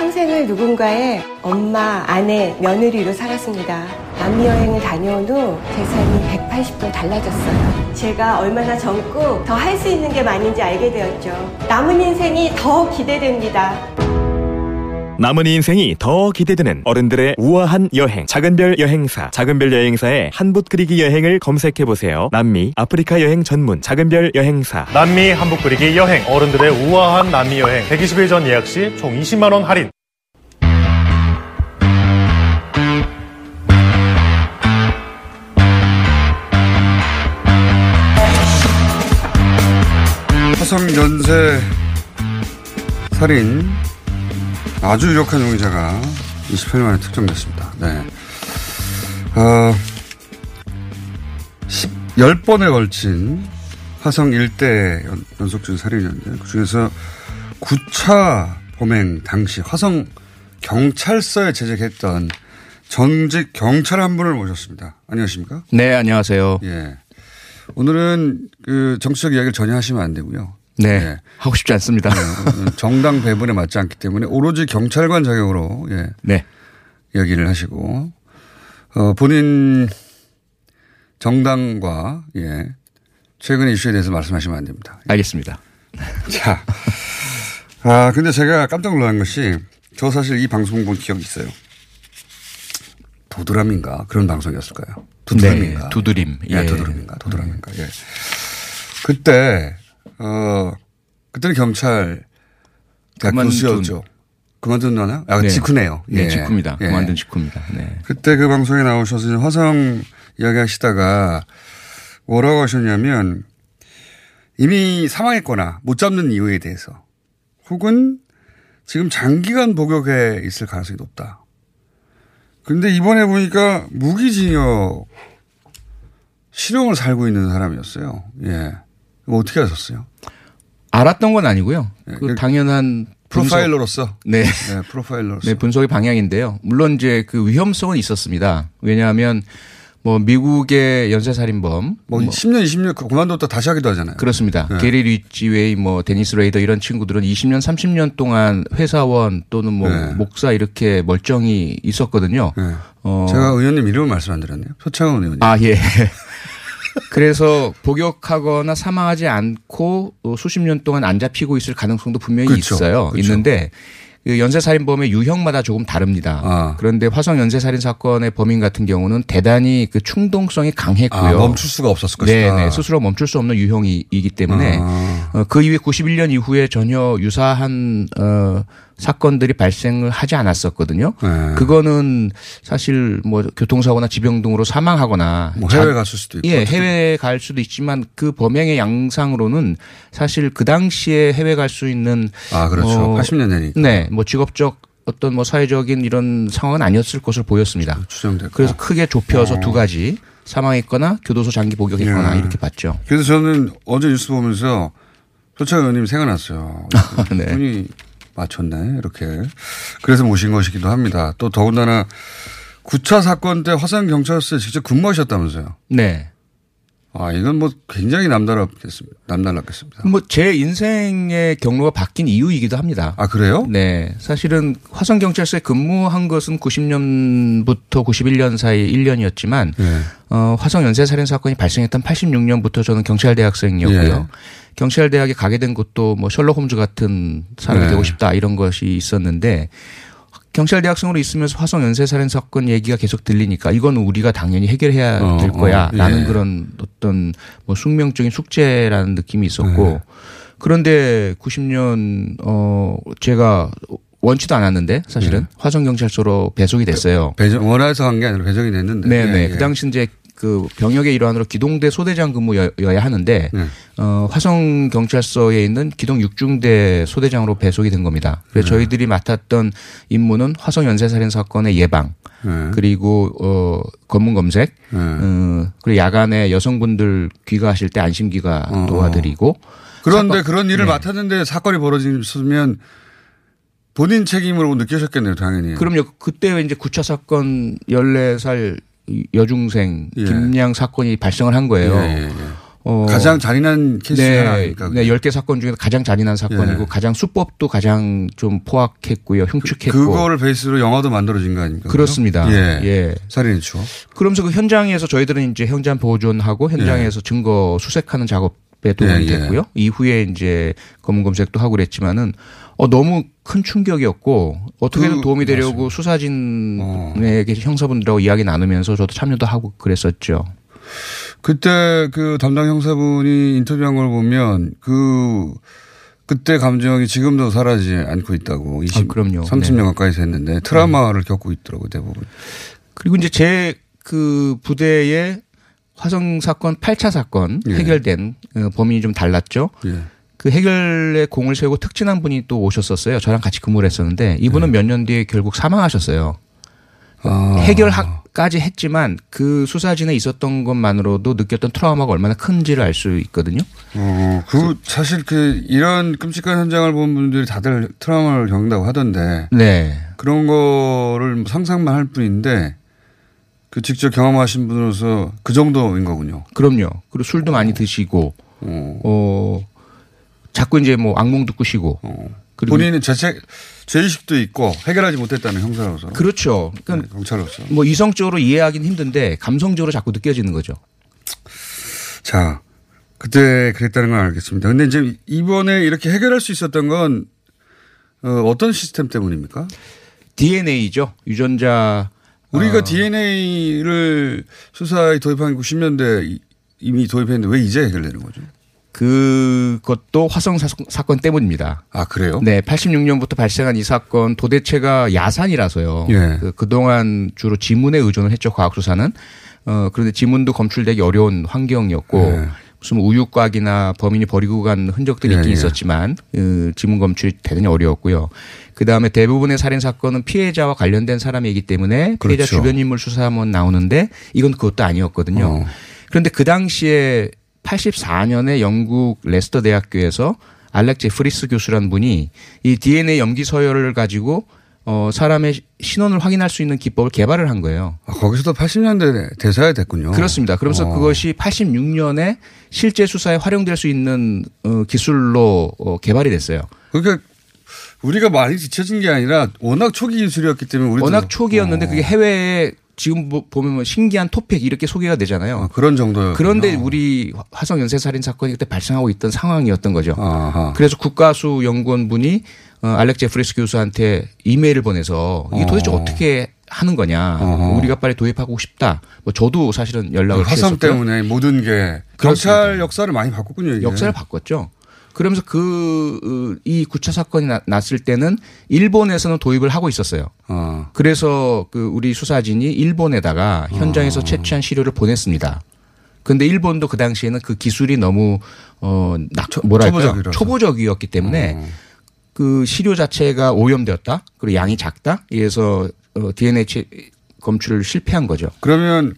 Speaker 13: 평생을 누군가의 엄마, 아내, 며느리로 살았습니다. 남미 여행을 다녀온 후제 삶이 180도 달라졌어요. 제가 얼마나 젊고 더 할 수 있는 게 많은지 알게 되었죠. 남은 인생이 더 기대됩니다.
Speaker 5: 남은 인생이 더 기대되는 어른들의 우아한 여행 작은별 여행사. 작은별 여행사의 한붓 그리기 여행을 검색해보세요. 남미 아프리카 여행 전문 작은별 여행사.
Speaker 14: 남미 한복 그리기 여행. 어른들의 우아한 남미 여행. 120일 전 예약 시 총 20만 원 할인.
Speaker 6: 화성 연쇄 살인 아주 유력한 용의자가 28일 만에 특정됐습니다. 네. 어, 10, 10번에 걸친 화성 일대 연- 연속적인 살인이었는데 그중에서 9차 범행 당시 화성 경찰서에 재직했던 전직 경찰 한 분을 모셨습니다. 안녕하십니까?
Speaker 15: 네, 안녕하세요.
Speaker 6: 예. 오늘은 그 정치적 이야기를 전혀 하시면 안 되고요.
Speaker 15: 네. 하고 싶지 않습니다.
Speaker 6: 오늘은 정당 배분에 맞지 않기 때문에 오로지 경찰관 자격으로 예.
Speaker 15: 네.
Speaker 6: 이야기를 하시고 어, 본인 정당과 예. 최근의 이슈에 대해서 말씀하시면 안 됩니다.
Speaker 15: 알겠습니다.
Speaker 6: 자. 아, 근데 제가 깜짝 놀란 것이 저 사실 이 방송 본 기억이 있어요. 도드람인가 그런 방송이었을까요? 두드람인가?
Speaker 15: 네, 두드림.
Speaker 6: 예,
Speaker 15: 예.
Speaker 6: 두드람인가? 도드람인가? 예. 그때 어 그때는 경찰
Speaker 15: 그만둔-
Speaker 6: 교수였죠. 그만둔나요? 아,
Speaker 15: 네.
Speaker 6: 직후네요.
Speaker 15: 네, 직후입니다. 그만둔 직후입니다. 네.
Speaker 6: 그때 그 방송에 나오셔서 화성 이야기 하시다가 뭐라고 하셨냐면 이미 사망했거나 못 잡는 이유에 대해서 혹은 지금 장기간 복역해 있을 가능성이 높다. 근데 이번에 보니까 무기징역 실형을 살고 있는 사람이었어요. 예. 이거 어떻게 하셨어요?
Speaker 15: 알았던 건 아니고요.
Speaker 6: 그그
Speaker 15: 당연한
Speaker 6: 프로파일러로서?
Speaker 15: 네.
Speaker 6: 네, 프로파일러로서.
Speaker 15: 네, 분석의 방향인데요. 물론 이제 그 위험성은 있었습니다. 왜냐하면 뭐 미국의 연쇄살인범
Speaker 6: 뭐 10년, 20년 그만뒀다 다시 하기도 하잖아요.
Speaker 15: 그렇습니다.
Speaker 6: 네.
Speaker 15: 게리 리치웨이, 뭐 데니스 레이더 이런 친구들은 20년, 30년 동안 회사원 또는 뭐
Speaker 6: 네.
Speaker 15: 목사 이렇게 멀쩡히 있었거든요. 어,
Speaker 6: 제가 의원님 이름을 말씀 안 드렸네요. 표창원 의원님.
Speaker 15: 아, 예. 그래서 복역하거나 사망하지 않고 어, 수십 년 동안 안 잡히고 있을 가능성도 분명히
Speaker 6: 그렇죠.
Speaker 15: 있어요.
Speaker 6: 그렇죠.
Speaker 15: 있는데 그 연쇄살인범의 유형마다 조금 다릅니다.
Speaker 6: 아.
Speaker 15: 그런데 화성 연쇄살인 사건의 범인 같은 경우는 대단히 그 충동성이 강했고요.
Speaker 6: 아, 멈출 수가 없었을 것이다.
Speaker 15: 네, 네. 스스로 멈출 수 없는 유형이기 때문에
Speaker 6: 아.
Speaker 15: 어, 그 이후에 91년 이후에 전혀 유사한 어, 사건들이 발생을 하지 않았었거든요.
Speaker 6: 네.
Speaker 15: 그거는 사실 뭐 교통사고나 지병 등으로 사망하거나
Speaker 6: 뭐
Speaker 15: 자-
Speaker 6: 해외 갔을 수도 있고.
Speaker 15: 예. 해외 갈 수도 있지만 그 범행의 양상으로는 사실 그 당시에 해외 갈 수 있는
Speaker 6: 아, 그렇죠. 80년 대니까.
Speaker 15: 네, 뭐 직업적 어떤 뭐 사회적인 이런 상황은 아니었을 것으로 보였습니다.
Speaker 6: 추정됐고.
Speaker 15: 그래서 크게 좁혀서
Speaker 6: 어.
Speaker 15: 두 가지 사망했거나 교도소 장기 복역했거나
Speaker 6: 예.
Speaker 15: 이렇게 봤죠.
Speaker 6: 그래서 저는 어제 뉴스 보면서 표창원 의원님이 생각났어요.
Speaker 15: 네.
Speaker 6: 분이 맞췄네. 이렇게. 그래서 모신 것이기도 합니다. 또 더군다나 9차 사건 때 화성 경찰서에 직접 근무하셨다면서요.
Speaker 15: 네.
Speaker 6: 아, 이건 뭐 굉장히 남다르겠습니다. 남달랐겠습니다.
Speaker 15: 뭐 제 인생의 경로가 바뀐 이유이기도 합니다.
Speaker 6: 아, 그래요?
Speaker 15: 네. 사실은 화성 경찰서에 근무한 것은 90년부터 91년 사이 1년이었지만
Speaker 6: 네.
Speaker 15: 어, 화성 연쇄 살인 사건이 발생했던 86년부터 저는 경찰 대학생이었고요.
Speaker 6: 예.
Speaker 15: 경찰 대학에 가게 된 것도 뭐 셜록 홈즈 같은 사람이
Speaker 6: 네.
Speaker 15: 되고 싶다 이런 것이 있었는데 경찰 대학생으로 있으면서 화성 연쇄 살인 사건 얘기가 계속 들리니까 이건 우리가 당연히 해결해야
Speaker 6: 어,
Speaker 15: 될 거야.
Speaker 6: 어,
Speaker 15: 라는
Speaker 6: 예.
Speaker 15: 그런 어떤 뭐 숙명적인 숙제라는 느낌이 있었고
Speaker 6: 네.
Speaker 15: 그런데 90년 어 제가 원치도 않았는데 사실은
Speaker 6: 네.
Speaker 15: 화성 경찰서로 배속이 됐어요.
Speaker 6: 배정, 원해서 한 게 아니라 배정이 됐는데.
Speaker 15: 네네.
Speaker 6: 예, 예.
Speaker 15: 그 당시 이제 그 병역의 일환으로 기동대 소대장 근무여야 하는데
Speaker 6: 네.
Speaker 15: 어, 화성 경찰서에 있는 기동 육중대 소대장으로 배속이 된 겁니다. 그래서
Speaker 6: 네.
Speaker 15: 저희들이 맡았던 임무는 화성 연쇄 살인 사건의 예방
Speaker 6: 네.
Speaker 15: 그리고 어 검문 검색
Speaker 6: 네.
Speaker 15: 어, 그리고 야간에 여성분들 귀가하실 때 안심 귀가
Speaker 6: 어,
Speaker 15: 도와드리고
Speaker 6: 그런데
Speaker 15: 사건-
Speaker 6: 그런 일을
Speaker 15: 네.
Speaker 6: 맡았는데 사건이 벌어지면 본인 책임으로 느끼셨겠네요, 당연히.
Speaker 15: 그럼요. 그때 이제 9차 사건 14살 여중생
Speaker 6: 예.
Speaker 15: 김양 사건이 발생을 한 거예요.
Speaker 6: 예, 예, 예.
Speaker 15: 어,
Speaker 6: 가장 잔인한 케이스
Speaker 15: 네,
Speaker 6: 하나 아닙니까?
Speaker 15: 네, 10개 사건 중에 가장 잔인한 사건이고
Speaker 6: 예.
Speaker 15: 가장 수법도 가장 좀 포악했고요. 흉측했고.
Speaker 6: 그 거를 베이스로 영화도 만들어진 거 아닙니까?
Speaker 15: 그렇습니다.
Speaker 6: 예.
Speaker 15: 예.
Speaker 6: 살인의 추억.
Speaker 15: 그러면서 그 현장에서 저희들은 이제 현장 보존하고 현장에서 증거 수색하는 작업에 도움이
Speaker 6: 예, 예.
Speaker 15: 됐고요. 이후에 이제 검문 검색도 하고 그랬지만은 어 너무 큰 충격이었고 어떻게든
Speaker 6: 그-
Speaker 15: 도움이 되려고 수사진에게 형사분들하고 이야기 나누면서 저도 참여도 하고 그랬었죠.
Speaker 6: 그때 그 담당 형사분이 인터뷰한 걸 보면 그 그때 감정이 지금도 사라지지 않고 있다고. 20,
Speaker 15: 아, 그럼요.
Speaker 6: 30년
Speaker 15: 네.
Speaker 6: 가까이 됐는데 트라우마를 겪고 있더라고요, 대부분.
Speaker 15: 그리고 이제 제 그 부대의 화성 사건 8차 사건
Speaker 6: 예.
Speaker 15: 해결된 어, 범인이 좀 달랐죠.
Speaker 6: 예.
Speaker 15: 그 해결에 공을 세우고 특진한 분이 또 오셨었어요. 저랑 같이 근무를 했었는데 이분은 몇년 뒤에 결국 사망하셨어요.
Speaker 6: 아.
Speaker 15: 해결까지 했지만 그 수사진에 있었던 것만으로도 느꼈던 트라우마가 얼마나 큰지를 알 수 있거든요.
Speaker 6: 어, 그 사실 그 이런 끔찍한 현장을 본 분들이 다들 트라우마를 겪는다고 하던데.
Speaker 15: 네.
Speaker 6: 그런 거를 상상만 할 뿐인데 그 직접 경험하신 분으로서 그 정도인 거군요.
Speaker 15: 그럼요. 그리고 술도 많이 드시고 어, 자꾸 이제 뭐 악몽도 꾸시고 그리고
Speaker 6: 본인은 죄책 죄의식도 있고 해결하지 못했다는 형사로서.
Speaker 15: 그렇죠. 그러니까
Speaker 6: 경찰로서.
Speaker 15: 뭐 이성적으로 이해하긴 힘든데 감성적으로 자꾸 느껴지는 거죠.
Speaker 6: 자, 그때 그랬다는 건 알겠습니다. 근데 이제 이번에 이렇게 해결할 수 있었던 건 어, 어떤 시스템 때문입니까?
Speaker 15: DNA죠. 유전자.
Speaker 6: 우리가
Speaker 15: 어,
Speaker 6: DNA를 수사에 도입한 90년대 이미 도입했는데 왜 이제 해결되는 거죠?
Speaker 15: 그것도 화성 사- 사건 때문입니다.
Speaker 6: 아, 그래요?
Speaker 15: 네, 86년부터 발생한 이 사건 도대체가 야산이라서요.
Speaker 6: 예.
Speaker 15: 그, 그동안 주로 지문에 의존을 했죠, 과학수사는. 어, 그런데 지문도 검출되기 어려운 환경이었고,
Speaker 6: 예.
Speaker 15: 무슨 우유곽이나 범인이 버리고 간 흔적들이
Speaker 6: 예,
Speaker 15: 있긴
Speaker 6: 예.
Speaker 15: 있었지만, 그 지문 검출이 대단히 어려웠고요. 그 다음에 대부분의 살인 사건은 피해자와 관련된 사람이기 때문에 피해자
Speaker 6: 그렇죠.
Speaker 15: 주변 인물 수사하면 나오는데 이건 그것도 아니었거든요.
Speaker 6: 어.
Speaker 15: 그런데 그 당시에 84년에 영국 레스터 대학교에서 알렉 제프리스 교수란 분이 이 DNA 염기 서열을 가지고 어 사람의 신원을 확인할 수 있는 기법을 개발을 한 거예요.
Speaker 6: 아, 거기서도 80년대 대사가 됐군요.
Speaker 15: 그렇습니다. 그러면서
Speaker 6: 어.
Speaker 15: 그것이 86년에 실제 수사에 활용될 수 있는 어, 기술로 어, 개발이 됐어요.
Speaker 6: 그러니까 우리가 많이 뒤처진 게 아니라 워낙 초기 기술이었기 때문에
Speaker 15: 워낙 초기였는데
Speaker 6: 어.
Speaker 15: 그게 해외에 지금 보- 보면 뭐 신기한 토픽 이렇게 소개가 되잖아요.
Speaker 6: 아, 그런 정도요.
Speaker 15: 그런데 우리 화성 연쇄 살인 사건이 그때 발생하고 있던 상황이었던 거죠.
Speaker 6: 아하.
Speaker 15: 그래서 국가수 연구원 분이 어, 알렉 제프리스 교수한테 이메일을 보내서 이게 도대체
Speaker 6: 어.
Speaker 15: 어떻게 하는 거냐.
Speaker 6: 어허.
Speaker 15: 우리가 빨리 도입하고 싶다. 뭐 저도 사실은 연락을
Speaker 6: 그 화성. 때문에 모든 게 경찰 역사를 많이 바꿨군요. 이게.
Speaker 15: 역사를 바꿨죠. 그러면서 그, 이 9차 사건이 나- 났을 때는 일본에서는 도입을 하고 있었어요.
Speaker 6: 어.
Speaker 15: 그래서 그 우리 수사진이 일본에다가 현장에서 채취한 시료를 보냈습니다. 근데 일본도 그 당시에는 그 기술이 너무 어 나, 뭐랄까
Speaker 6: 초보적이라서.
Speaker 15: 초보적이었기 때문에 그 시료 자체가 오염되었다. 그리고 양이 작다. 이래서 어, DNA 채- 검출을 실패한 거죠.
Speaker 6: 그러면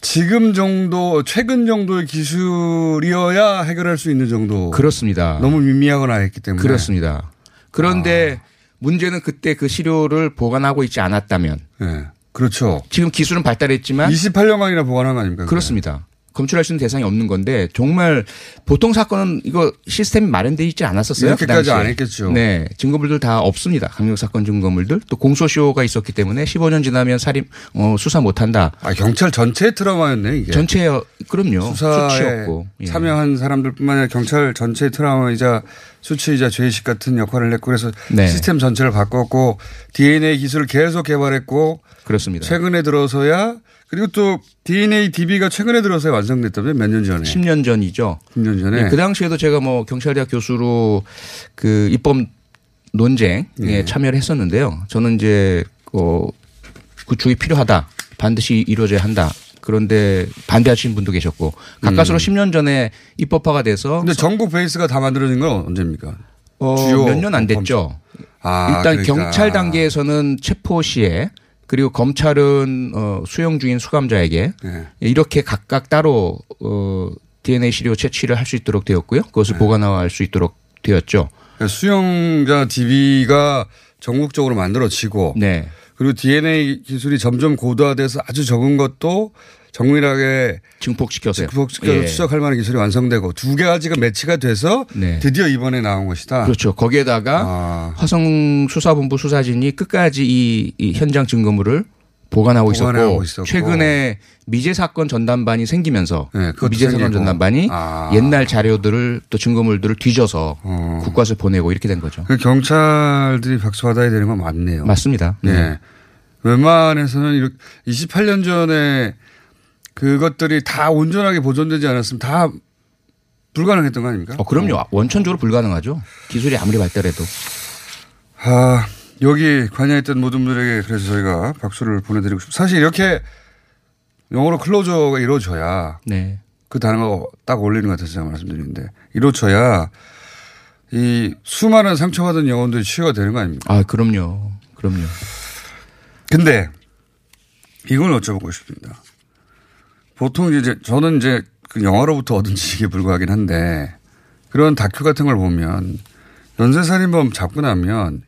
Speaker 6: 지금 정도 최근 정도의 기술이어야 해결할 수 있는 정도.
Speaker 15: 그렇습니다.
Speaker 6: 너무 미미하거나 했기 때문에.
Speaker 15: 그렇습니다. 그런데
Speaker 6: 아.
Speaker 15: 문제는 그때 그 시료를 보관하고 있지 않았다면
Speaker 6: 네. 그렇죠.
Speaker 15: 지금 기술은 발달했지만
Speaker 6: 28년간이나 보관한 거 아닙니까?
Speaker 15: 그렇습니다. 검출할 수 있는 대상이 없는 건데 정말 보통 사건은 이거 시스템이 마련돼 있지 않았었어요. 그
Speaker 6: 이렇게까지. 안 했겠죠.
Speaker 15: 네, 증거물들 다 없습니다. 강력 사건 증거물들 또 공소시효가 있었기 때문에 15년 지나면 살인 어, 수사 못한다.
Speaker 6: 아, 경찰 전체의 트라우마였네 이게.
Speaker 15: 전체 그럼요
Speaker 6: 수사에
Speaker 15: 수치였고 예.
Speaker 6: 참여한 사람들뿐만 아니라 경찰 전체의 트라우마이자 수치이자 죄의식 같은 역할을 했고 그래서
Speaker 15: 네.
Speaker 6: 시스템 전체를 바꿨고 DNA 기술을 계속 개발했고
Speaker 15: 그렇습니다.
Speaker 6: 최근에 들어서야 그리고 또 DNA DB가 최근에 들어서야 완성됐다며 몇년 전에.
Speaker 15: 10년 전이죠.
Speaker 6: 10년 전에.
Speaker 15: 예, 그 당시에도 제가 뭐 경찰대학 교수로 그 입법 논쟁에
Speaker 6: 예.
Speaker 15: 참여를 했었는데요. 저는 이제 어, 구축이 필요하다. 반드시 이루어져야 한다. 그런데 반대하시는 분도 계셨고 가까스로
Speaker 6: 음.
Speaker 15: 10년 전에 입법화가 돼서
Speaker 6: 근데 전국 베이스가 다 만들어진 건 언제입니까?
Speaker 15: 어, 몇 년 안 됐죠.
Speaker 6: 아,
Speaker 15: 일단
Speaker 6: 그러니까.
Speaker 15: 경찰 단계에서는 체포 시에 그리고 검찰은 어, 수용 중인 수감자에게
Speaker 6: 네.
Speaker 15: 이렇게 각각 따로 어, DNA 시료 채취를 할 수 있도록 되었고요. 그것을
Speaker 6: 네.
Speaker 15: 보관할 수 있도록 되었죠.
Speaker 6: 그러니까 수용자 DB가 전국적으로 만들어지고
Speaker 15: 네.
Speaker 6: 그리고 DNA 기술이 점점 고도화돼서 아주 적은 것도 정밀하게
Speaker 15: 증폭시켜서요.
Speaker 6: 증폭시켜서
Speaker 15: 예.
Speaker 6: 추적할 만한 기술이 완성되고 두 가지가 매치가 돼서
Speaker 15: 네.
Speaker 6: 드디어 이번에 나온 것이다.
Speaker 15: 그렇죠. 거기에다가
Speaker 6: 아.
Speaker 15: 화성 수사본부 수사진이 끝까지 이, 이 현장 증거물을 보관하고,
Speaker 6: 보관하고
Speaker 15: 있었고,
Speaker 6: 있었고.
Speaker 15: 최근에 미제 사건 전담반이 생기면서
Speaker 6: 네,
Speaker 15: 미제 사건. 전담반이
Speaker 6: 아.
Speaker 15: 옛날 자료들을 또 증거물들을 뒤져서
Speaker 6: 어.
Speaker 15: 국과수 보내고 이렇게 된 거죠.
Speaker 6: 그 경찰들이 박수 받아야 되는 건 맞네요.
Speaker 15: 맞습니다.
Speaker 6: 네.
Speaker 15: 네.
Speaker 6: 웬만해서는 이렇게 28년 전에 그것들이 다 온전하게 보존되지 않았으면 다 불가능했던 거 아닙니까?
Speaker 15: 어, 그럼요. 원천적으로 불가능하죠. 기술이 아무리 발달해도.
Speaker 6: 아, 여기 관여했던 모든 분들에게 그래서 저희가 박수를 보내드리고 싶습니다. 사실 이렇게 영어로 클로저가 이루어져야
Speaker 15: 네.
Speaker 6: 그 단어가 딱 어울리는 것 같아서 제가 말씀드리는데 이루어져야 이 수많은 상처받은 영혼들이 치유가 되는 거 아닙니까?
Speaker 15: 아, 그럼요. 그럼요.
Speaker 6: 근데 이걸 여쭤보고 싶습니다. 보통 이제 저는 이제 그 영화로부터 얻은 지식에 불과하긴 한데 그런 다큐 같은 걸 보면 연쇄살인범 잡고 나면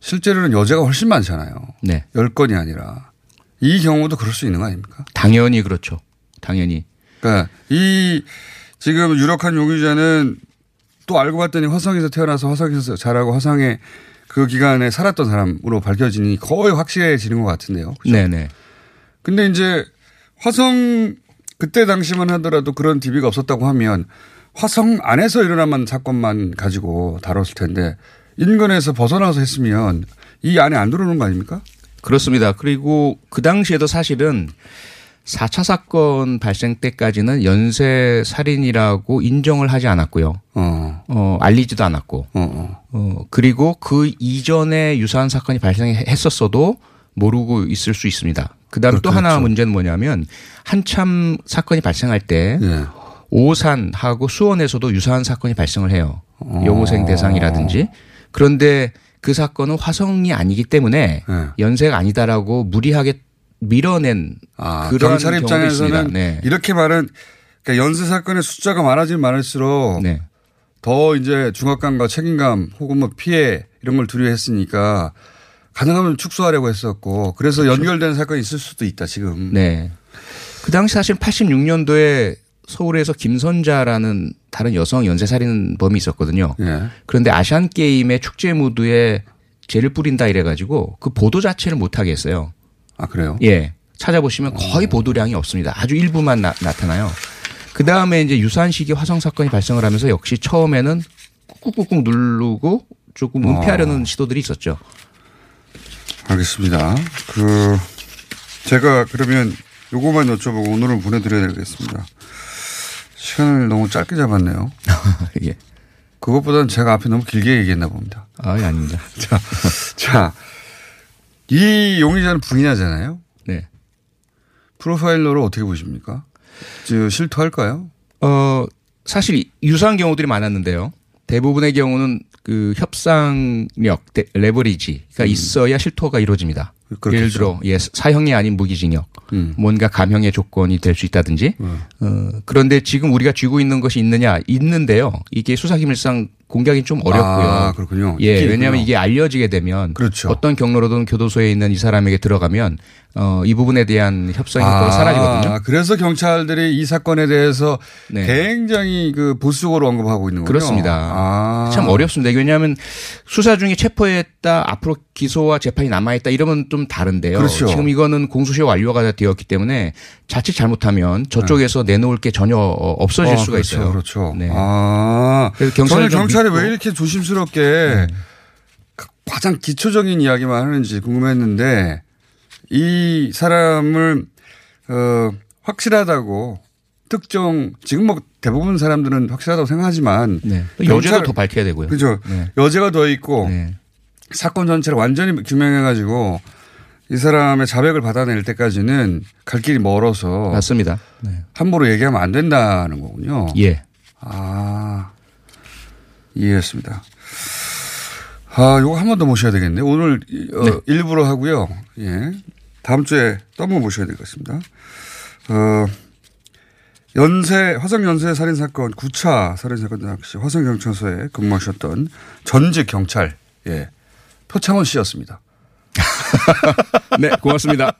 Speaker 6: 실제로는 여자가 훨씬 많잖아요.
Speaker 15: 네.
Speaker 6: 10건이 아니라. 이 경우도 그럴 수 있는 거 아닙니까?
Speaker 15: 당연히 그렇죠. 당연히.
Speaker 6: 그러니까 이 지금 유력한 용의자는 또 알고 봤더니 화성에서 태어나서 화성에서 자라고 화성에 그 기간에 살았던 사람으로 밝혀지니 거의 확실해지는 것 같은데요. 그죠?
Speaker 15: 네네.
Speaker 6: 근데 이제 화성 그때 당시만 하더라도 그런 DB가 없었다고 하면 화성 안에서 일어난 사건만 가지고 다뤘을 텐데 인근에서 벗어나서 했으면 이 안에 안 들어오는 거 아닙니까?
Speaker 15: 그렇습니다. 그리고 그 당시에도 사실은 4차 사건 발생 때까지는 연쇄 살인이라고 인정을 하지 않았고요.
Speaker 6: 어.
Speaker 15: 알리지도 않았고. 어, 그리고 그 이전에 유사한 사건이 발생했었어도 모르고 있을 수 있습니다. 그다음에 또 하나 문제는 뭐냐면 한참 사건이 발생할 때
Speaker 6: 예.
Speaker 15: 오산하고 수원에서도 유사한 사건이 발생을 해요.
Speaker 6: 어.
Speaker 15: 여고생 대상이라든지. 그런데 그 사건은 화성이 아니기 때문에
Speaker 6: 예.
Speaker 15: 연쇄가 아니다라고 무리하게 밀어낸
Speaker 6: 아,
Speaker 15: 그런
Speaker 6: 경찰 입장에서는.
Speaker 15: 네.
Speaker 6: 이렇게 말은 그러니까 연쇄 사건의 숫자가 많아지면 많을수록
Speaker 15: 네.
Speaker 6: 더 이제 중압감과 책임감 혹은 뭐 피해 이런 걸 두려워했으니까 가능하면 축소하려고 했었고 그래서 연결된 사건이 있을 수도 있다 지금.
Speaker 15: 네. 그 당시 사실 86년도에 서울에서 김선자라는 다른 여성 연쇄살인범이 있었거든요.
Speaker 6: 예.
Speaker 15: 그런데 아시안 게임의 축제 무드에 죄를 뿌린다 이래가지고 그 보도 자체를 못하게 했어요.
Speaker 6: 아 그래요?
Speaker 15: 예. 찾아보시면 거의 보도량이 없습니다. 아주 일부만 나, 타나요 그 다음에 이제 유사한 시기에 화성 사건이 발생을 하면서 역시 처음에는 꾹꾹꾹 누르고 조금 은폐하려는 시도들이 있었죠.
Speaker 6: 알겠습니다. 그 제가 그러면 요거만 여쭤보고 오늘은 보내드려야 되겠습니다. 시간을 너무 짧게 잡았네요.
Speaker 15: 예.
Speaker 6: 그것보다는 제가 앞에 너무 길게 얘기했나 봅니다.
Speaker 15: 아, 예, 아닙니다.
Speaker 6: 자, 자, 이 용의자는 부인하잖아요.
Speaker 15: 네.
Speaker 6: 프로파일러를 어떻게 보십니까? 저 실토할까요?
Speaker 15: 어, 사실 유사한 경우들이 많았는데요. 대부분의 경우는 그 협상력, 데- 레버리지가 있어야 실토가 이루어집니다.
Speaker 6: 음. 그렇겠죠.
Speaker 15: 예를 들어, 예, 사형이 아닌 무기징역,
Speaker 6: 음.
Speaker 15: 뭔가 감형의 조건이 될 수 있다든지. 어, 그런데 지금 우리가 쥐고 있는 것이 있느냐? 있는데요. 이게 수사기밀상 공개하기 좀 어렵고요.
Speaker 6: 아, 그렇군요.
Speaker 15: 예, 왜냐하면
Speaker 6: 있군요.
Speaker 15: 이게 알려지게 되면
Speaker 6: 그렇죠.
Speaker 15: 어떤 경로로든 교도소에 있는 이 사람에게 들어가면 어, 이 부분에 대한 협상 효과가 사라지거든요.
Speaker 6: 아, 그래서 경찰들이 이 사건에 대해서
Speaker 15: 네.
Speaker 6: 굉장히 그 보수적으로 언급하고 있는 거군요.
Speaker 15: 그렇습니다.
Speaker 6: 아.
Speaker 15: 참 어렵습니다. 왜냐하면 수사 중에 체포했다, 앞으로 기소와 재판이 남아있다 이러면 좀 다른데요.
Speaker 6: 그렇죠.
Speaker 15: 지금 이거는 공소시효 완료가 되었기 때문에 자칫 잘못하면 저쪽에서 내놓을 게 전혀 없어질
Speaker 6: 아,
Speaker 15: 수가
Speaker 6: 그렇죠,
Speaker 15: 있어요.
Speaker 6: 그렇죠.
Speaker 15: 네.
Speaker 6: 아.
Speaker 15: 그래서 경찰을
Speaker 6: 저는
Speaker 15: 좀
Speaker 6: 경찰이.
Speaker 15: 네.
Speaker 6: 왜 이렇게 조심스럽게 가장 기초적인 이야기만 하는지 궁금했는데 이 사람을 어, 확실하다고 특정 지금 뭐 대부분 사람들은 확실하다고 생각하지만
Speaker 15: 네. 여죄도 더 밝혀야 되고요.
Speaker 6: 그죠.
Speaker 15: 네.
Speaker 6: 여죄가 더 있고 사건 전체를 완전히 규명해 가지고 이 사람의 자백을 받아낼 때까지는 갈 길이 멀어서
Speaker 15: 맞습니다. 네.
Speaker 6: 함부로 얘기하면 안 된다는 거군요.
Speaker 15: 예.
Speaker 6: 아 이해했습니다. 아, 요거 한 번 더 모셔야 되겠네. 오늘 어,
Speaker 15: 네.
Speaker 6: 일부러 하고요. 예. 다음 주에 또 한 번 모셔야 될 것 같습니다. 어, 연쇄, 화성 연쇄 살인 사건 9차 살인 사건 당시 화성 경찰서에 근무하셨던 전직 경찰, 예. 표창원 씨였습니다.
Speaker 15: 네, 고맙습니다.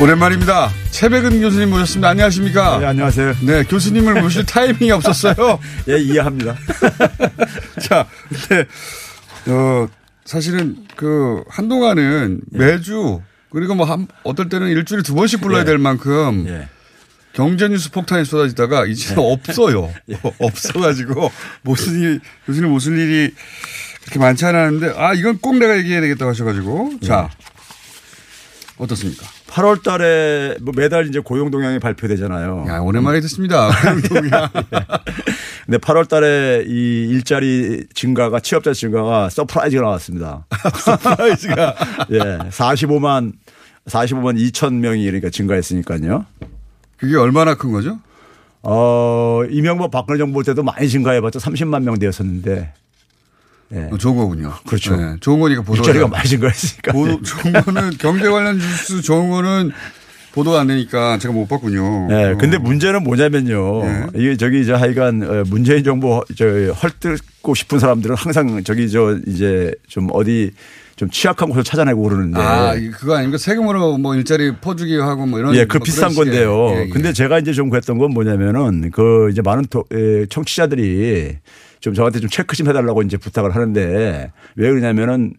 Speaker 6: 오랜만입니다. 최백은 교수님 모셨습니다. 안녕하십니까?
Speaker 16: 네, 안녕하세요.
Speaker 6: 네, 교수님을 모실 타이밍이 없었어요.
Speaker 16: 예, 이해합니다.
Speaker 6: 자, 근데, 어, 사실은 그, 한동안은 매주, 그리고 뭐 한, 어떨 때는 일주일에 두 번씩 불러야
Speaker 16: 예.
Speaker 6: 될 만큼,
Speaker 16: 예.
Speaker 6: 경제 뉴스 폭탄이 쏟아지다가 이제는 없어요. 없어가지고, 무슨 일, 교수님 무슨 일이 그렇게 많지 않았는데, 아, 이건 꼭 내가 얘기해야 되겠다고 하셔가지고, 자, 어떻습니까?
Speaker 16: 8월 달에 뭐 매달 이제 고용 동향이 발표되잖아요.
Speaker 6: 야, 오랜만에 듣습니다. 고용 동향.
Speaker 16: 근데 8월 달에 이 일자리 증가가 취업자 증가가 surprise가 나왔습니다.
Speaker 6: surprise가
Speaker 16: 예. 45만 45만 2천 명이 그러니까 증가했으니까요.
Speaker 6: 그게 얼마나 큰 거죠?
Speaker 16: 어, 이명박 박근혜 정부 볼 때도 많이 증가해봤자 30만 명 되었었는데. 예.
Speaker 6: 어, 좋은 거군요.
Speaker 16: 그렇죠.
Speaker 6: 네, 좋은 거니까 보도.
Speaker 16: 일자리가 많이 증가했으니까.
Speaker 6: 보도, 좋은 거는 경제 관련 뉴스 좋은 거는 보도가 안 되니까 제가 못 봤군요.
Speaker 16: 네, 근데 문제는 뭐냐면요.
Speaker 6: 네.
Speaker 16: 이게 저기 이제 하여간 어, 문재인 정부 저 헐뜯고 싶은 사람들은 항상 저기 저 이제 좀 어디 좀 취약한 곳을 찾아내고 그러는데.
Speaker 6: 아, 이- 그거 아닙니까? 세금으로 뭐 일자리 퍼주기 하고 뭐 이런.
Speaker 16: 예, 그
Speaker 6: 식의.
Speaker 16: 건데요.
Speaker 6: 예, 예.
Speaker 16: 근데 제가 이제 좀 그랬던 건 뭐냐면은 그 이제 많은 도- 에, 청취자들이 좀 저한테 좀 체크 좀 해달라고 이제 부탁을 하는데 왜 그러냐면은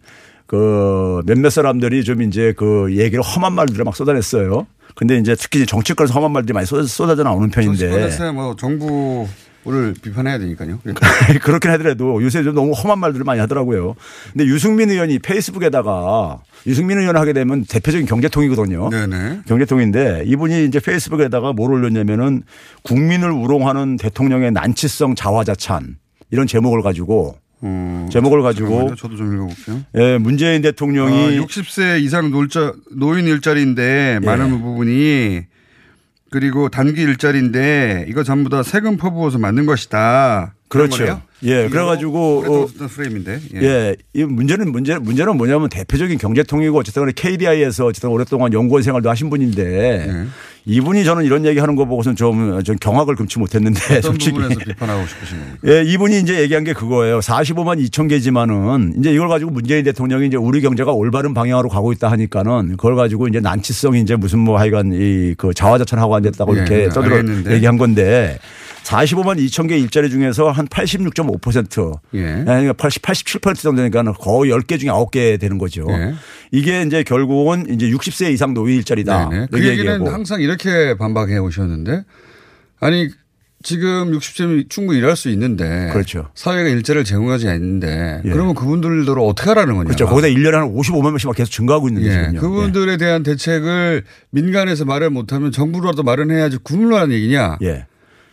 Speaker 16: 그 몇몇 사람들이 좀 이제 그 얘기를 험한 말들을 막 쏟아냈어요. 근데 이제 특히 이제 정치권에서 험한 말들이 많이 쏟아- 쏟아져 나오는 편인데
Speaker 6: 정치권에서 뭐 정부를 비판해야 되니까요.
Speaker 16: 그렇긴 하더라도 요새 좀 너무 험한 말들을 많이 하더라고요. 근데 유승민 의원이 페이스북에다가 유승민 의원 하게 되면 대표적인 경제통이거든요.
Speaker 6: 네네.
Speaker 16: 경제통인데 이분이 이제 페이스북에다가 뭘 올렸냐면은 국민을 우롱하는 대통령의 난치성 자화자찬 이런 제목을 가지고 제목을 가지고
Speaker 6: 어. 저도 좀 읽어볼게요.
Speaker 16: 예, 문재인 대통령이
Speaker 6: 아, 60세 이상 놀자, 노인 일자리인데
Speaker 16: 예.
Speaker 6: 많은 부분이 그리고 단기 일자리인데 이거 전부 다 세금 퍼부어서 만든 것이다.
Speaker 16: 그렇죠. 예, 그래가지고 어,
Speaker 6: 어떤 프레임인데.
Speaker 16: 예. 이 문제는 문제 문제는 뭐냐면 대표적인 경제통이고 어쨌든 KDI에서 어쨌든 오랫동안 연구원 생활도 하신 분인데
Speaker 6: 네.
Speaker 16: 이분이 저는 이런 얘기 하는 거 보고선 좀, 좀 경악을 금치 못했는데
Speaker 6: 어떤
Speaker 16: 솔직히.
Speaker 6: 부분에서 비판하고 싶으신 겁니까?
Speaker 16: 예, 이분이 이제 얘기한 게 그거예요. 45만 2천 개지만은 이제 이걸 가지고 문재인 대통령이 이제 우리 경제가 올바른 방향으로 가고 있다 하니까는 그걸 가지고 이제 난치성이 이제 무슨 뭐 하여간 이 그 자화자찬하고 앉았다고
Speaker 6: 예,
Speaker 16: 이렇게
Speaker 6: 예,
Speaker 16: 떠들어. 얘기한 건데 45만 2천 개 일자리 중에서 한 86.5%
Speaker 6: 예.
Speaker 16: 그러니까 80, 87% 정도 되니까 거의 10개 중에 9개 되는 거죠.
Speaker 6: 예.
Speaker 16: 이게 이제 결국은 이제 60세 이상 노인 일자리다.
Speaker 6: 네네. 그
Speaker 16: 이렇게
Speaker 6: 얘기는
Speaker 16: 얘기하고.
Speaker 6: 항상 이렇게 반박해 오셨는데 아니 지금 60세면 충분히 일할 수 있는데
Speaker 16: 그렇죠.
Speaker 6: 사회가 일자리를 제공하지 않는데
Speaker 16: 예.
Speaker 6: 그러면 그분들을 어떻게 하라는 거냐.
Speaker 16: 그렇죠. 거기다 1년에 한 55만 명씩 막 계속 증가하고 있는
Speaker 6: 예.
Speaker 16: 거거든요.
Speaker 6: 그분들에 대한 대책을 민간에서 마련 못하면 정부라도 마련해야지 굶으라는 얘기냐.
Speaker 16: 예.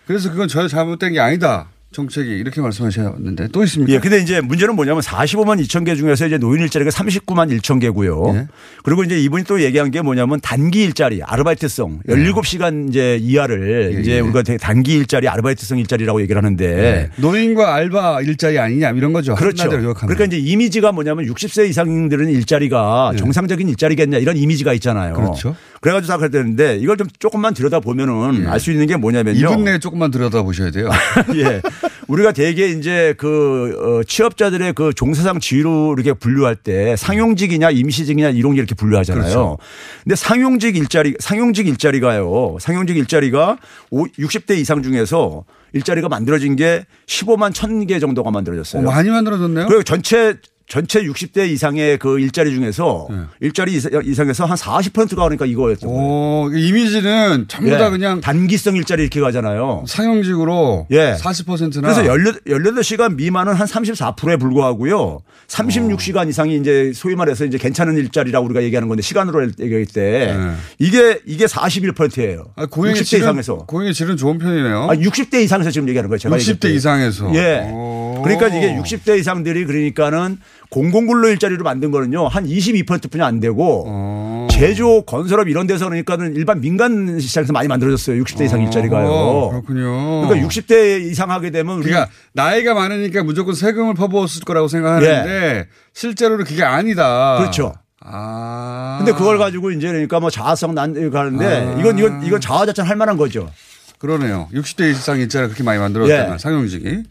Speaker 6: 그래서 그건 전혀 잘못된 게 아니다. 정책이 이렇게 말씀하셨는데 또 있습니까?
Speaker 16: 예, 근데 이제 문제는 뭐냐면 45만 2천 개 중에서 이제 노인 일자리가 39만 1천 개고요.
Speaker 6: 예.
Speaker 16: 그리고 이제 이분이 또 얘기한 게 뭐냐면 단기 일자리, 아르바이트성, 17시간 이제 이하를
Speaker 6: 예,
Speaker 16: 이제
Speaker 6: 예.
Speaker 16: 우리가 단기 일자리, 아르바이트성 일자리라고 얘기를 하는데
Speaker 6: 예. 노인과 알바 일자리 아니냐 이런 거죠.
Speaker 16: 그렇죠. 그러니까 이제 이미지가 뭐냐면 60세 이상들은 일자리가 정상적인 일자리겠냐 이런 이미지가 있잖아요.
Speaker 6: 예. 그렇죠.
Speaker 16: 그래가지고 다 그랬는데 이걸 좀 조금만 들여다 보면은
Speaker 6: 예.
Speaker 16: 알수 있는 게 뭐냐면요.
Speaker 6: 2분 내에 조금만 들여다 보셔야 돼요.
Speaker 16: 예. 우리가 대개 이제 그 어, 취업자들의 그 종사상 지위로 이렇게 분류할 때 상용직이냐 임시직이냐 이런 게 이렇게 분류하잖아요.
Speaker 6: 그렇죠.
Speaker 16: 근데 상용직 일자리 상용직 일자리가요. 상용직 일자리가 오- 60대 이상 중에서 일자리가 만들어진 게 15만 1천 개 정도가 만들어졌어요.
Speaker 6: 어, 많이 만들어졌네요.
Speaker 16: 그리고 전체 전체 60대 이상의 그 일자리 중에서
Speaker 6: 네.
Speaker 16: 일자리 이상- 이상에서 한 40%가 그러니까 이거였죠.
Speaker 6: 오, 이미지는 전부 다 그냥
Speaker 16: 예. 단기성 일자리 이렇게 가잖아요.
Speaker 6: 상용직으로
Speaker 16: 예.
Speaker 6: 40%나
Speaker 16: 그래서 18, 시간 미만은 한 34%에 불과하고요. 36시간 이상이 이제 소위 말해서 이제 괜찮은 일자리라고 우리가 얘기하는 건데 시간으로 얘기할 때
Speaker 6: 네.
Speaker 16: 이게 이게 41%예요.
Speaker 6: 아, 고용의
Speaker 16: 60대
Speaker 6: 질은,
Speaker 16: 이상에서.
Speaker 6: 고용의 질은 좋은 편이네요.
Speaker 16: 아, 60대 이상에서 지금 얘기하는 거예요. 제가
Speaker 6: 60대
Speaker 16: 얘기할 때.
Speaker 6: 이상에서.
Speaker 16: 예.
Speaker 6: 오.
Speaker 16: 그러니까 이게 60대 이상들이 그러니까는 공공근로 일자리로 만든 거는요. 한 22%뿐이 안 되고
Speaker 6: 어.
Speaker 16: 제조, 건설업 이런 데서 그러니까는 일반 민간 시장에서 많이 만들어졌어요. 60대 이상 일자리가요.
Speaker 6: 어, 그렇군요.
Speaker 16: 그러니까 60대 이상 하게 되면 우리
Speaker 6: 그러니까 나이가 많으니까 무조건 세금을 퍼부었을 거라고 생각하는데 실제로는 그게 아니다.
Speaker 16: 예. 그렇죠.
Speaker 6: 아.
Speaker 16: 근데 그걸 가지고 이제 그러니까 뭐 자아성 난 가는데
Speaker 6: 아.
Speaker 16: 이건 이건 이건 자아자찬 할 만한 거죠.
Speaker 6: 그러네요. 60대 이상 일자리가 그렇게 많이 만들어졌다면
Speaker 16: 예.
Speaker 6: 상용직이.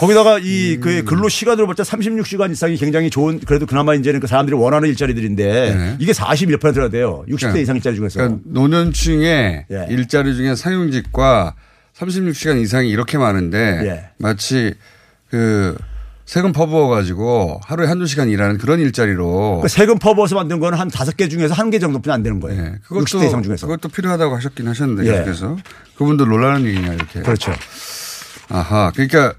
Speaker 16: 거기다가 이
Speaker 6: 음.
Speaker 16: 그 근로 시간으로 볼 때 36시간 이상이 굉장히 좋은 그래도 그나마 이제는 그 사람들이 원하는 일자리들인데
Speaker 6: 네.
Speaker 16: 이게 41%가 돼요. 60대
Speaker 6: 그러니까-
Speaker 16: 이상 일자리 중에서.
Speaker 6: 그러니까 노년층의
Speaker 16: 예.
Speaker 6: 일자리 중에 상용직과 36시간 이상이 이렇게 많은데
Speaker 16: 예.
Speaker 6: 마치 그 세금 퍼부어 가지고 하루에 한두 시간 일하는 그런 일자리로
Speaker 16: 그 세금 퍼부어서 만든 거는 한 다섯 개 중에서 한 개 정도뿐이 안 되는 거예요.
Speaker 6: 예. 그것도
Speaker 16: 60대 이상 중에서.
Speaker 6: 그것도 필요하다고 하셨긴 하셨는데
Speaker 16: 예.
Speaker 6: 계속해서 그분들 놀라는 얘기냐 이렇게.
Speaker 16: 그렇죠.
Speaker 6: 아하. 그러니까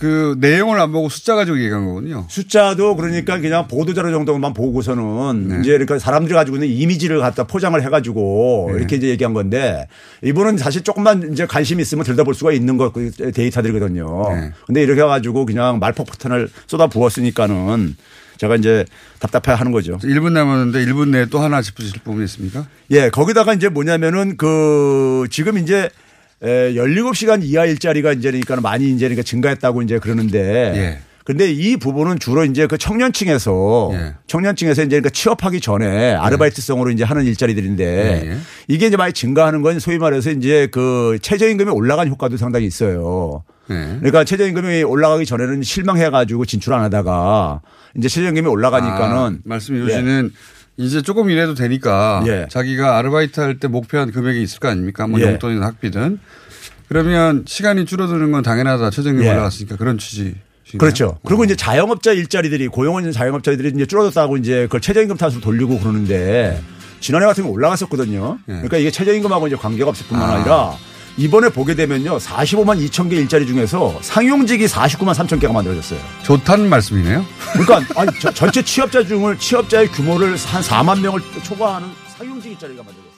Speaker 6: 그 내용을 안 보고 숫자 가지고 얘기한 거군요.
Speaker 16: 숫자도 그러니까 그냥 보도자료 정도만 보고서는
Speaker 6: 네.
Speaker 16: 이제 그러니까 사람들이 가지고 있는 이미지를 갖다 포장을 해가지고
Speaker 6: 네.
Speaker 16: 이렇게 이제 얘기한 건데 이분은 사실 조금만 이제 관심이 있으면 들여다볼 수가 있는 거그 데이터들이거든요.
Speaker 6: 네.
Speaker 16: 근데 이렇게 해가지고 그냥 말폭탄을 쏟아 부었으니까는 제가 이제 답답해 하는 거죠.
Speaker 6: 1분 남았는데 1분 내에 또 하나 짚으실 부분이 있습니까?
Speaker 16: 예, 거기다가 이제 뭐냐면은 그 지금 이제 에 17시간 이하 일자리가 이제 그러니까 많이 이제 그러니까 증가했다고 이제 그러는데
Speaker 6: 예.
Speaker 16: 근데 이 부분은 주로 이제 그 청년층에서
Speaker 6: 예.
Speaker 16: 청년층에서 이제 그러니까 취업하기 전에 아르바이트성으로 이제 하는 일자리들인데
Speaker 6: 예, 예.
Speaker 16: 이게 이제 많이 증가하는 건 소위 말해서 이제 그 최저임금이 올라간 효과도 상당히 있어요.
Speaker 6: 네.
Speaker 16: 그러니까 최저임금이 올라가기 전에는 실망해 가지고 진출 안 하다가 이제 최저임금이 올라가니까는
Speaker 6: 아, 말씀
Speaker 16: 예.
Speaker 6: 이루시는 이제 조금 일해도 되니까
Speaker 16: 예.
Speaker 6: 자기가 아르바이트 할 때 목표한 금액이 있을 거 아닙니까? 뭐
Speaker 16: 예.
Speaker 6: 용돈이든 학비든. 그러면 시간이 줄어드는 건 당연하다. 최저임금
Speaker 16: 예.
Speaker 6: 올라갔으니까 그런 취지.
Speaker 16: 그렇죠. 그리고 이제 자영업자 일자리들이 고용원 있는 자영업자들이 이제 줄어들었다고 이제 그걸 최저임금 탓으로 돌리고 그러는데 지난해 같으면 올라갔었거든요. 그러니까 이게 최저임금하고 이제 관계가 없을 뿐만
Speaker 6: 아.
Speaker 16: 아니라 이번에 보게 되면요. 45만 2천 개 일자리 중에서 상용직이 49만 3천 개가 만들어졌어요.
Speaker 6: 좋다는 말씀이네요.
Speaker 16: 그러니까 아니, 저- 전체 취업자 중을 취업자의 규모를 한 4만 명을 초과하는 상용직 일자리가 만들어졌어요.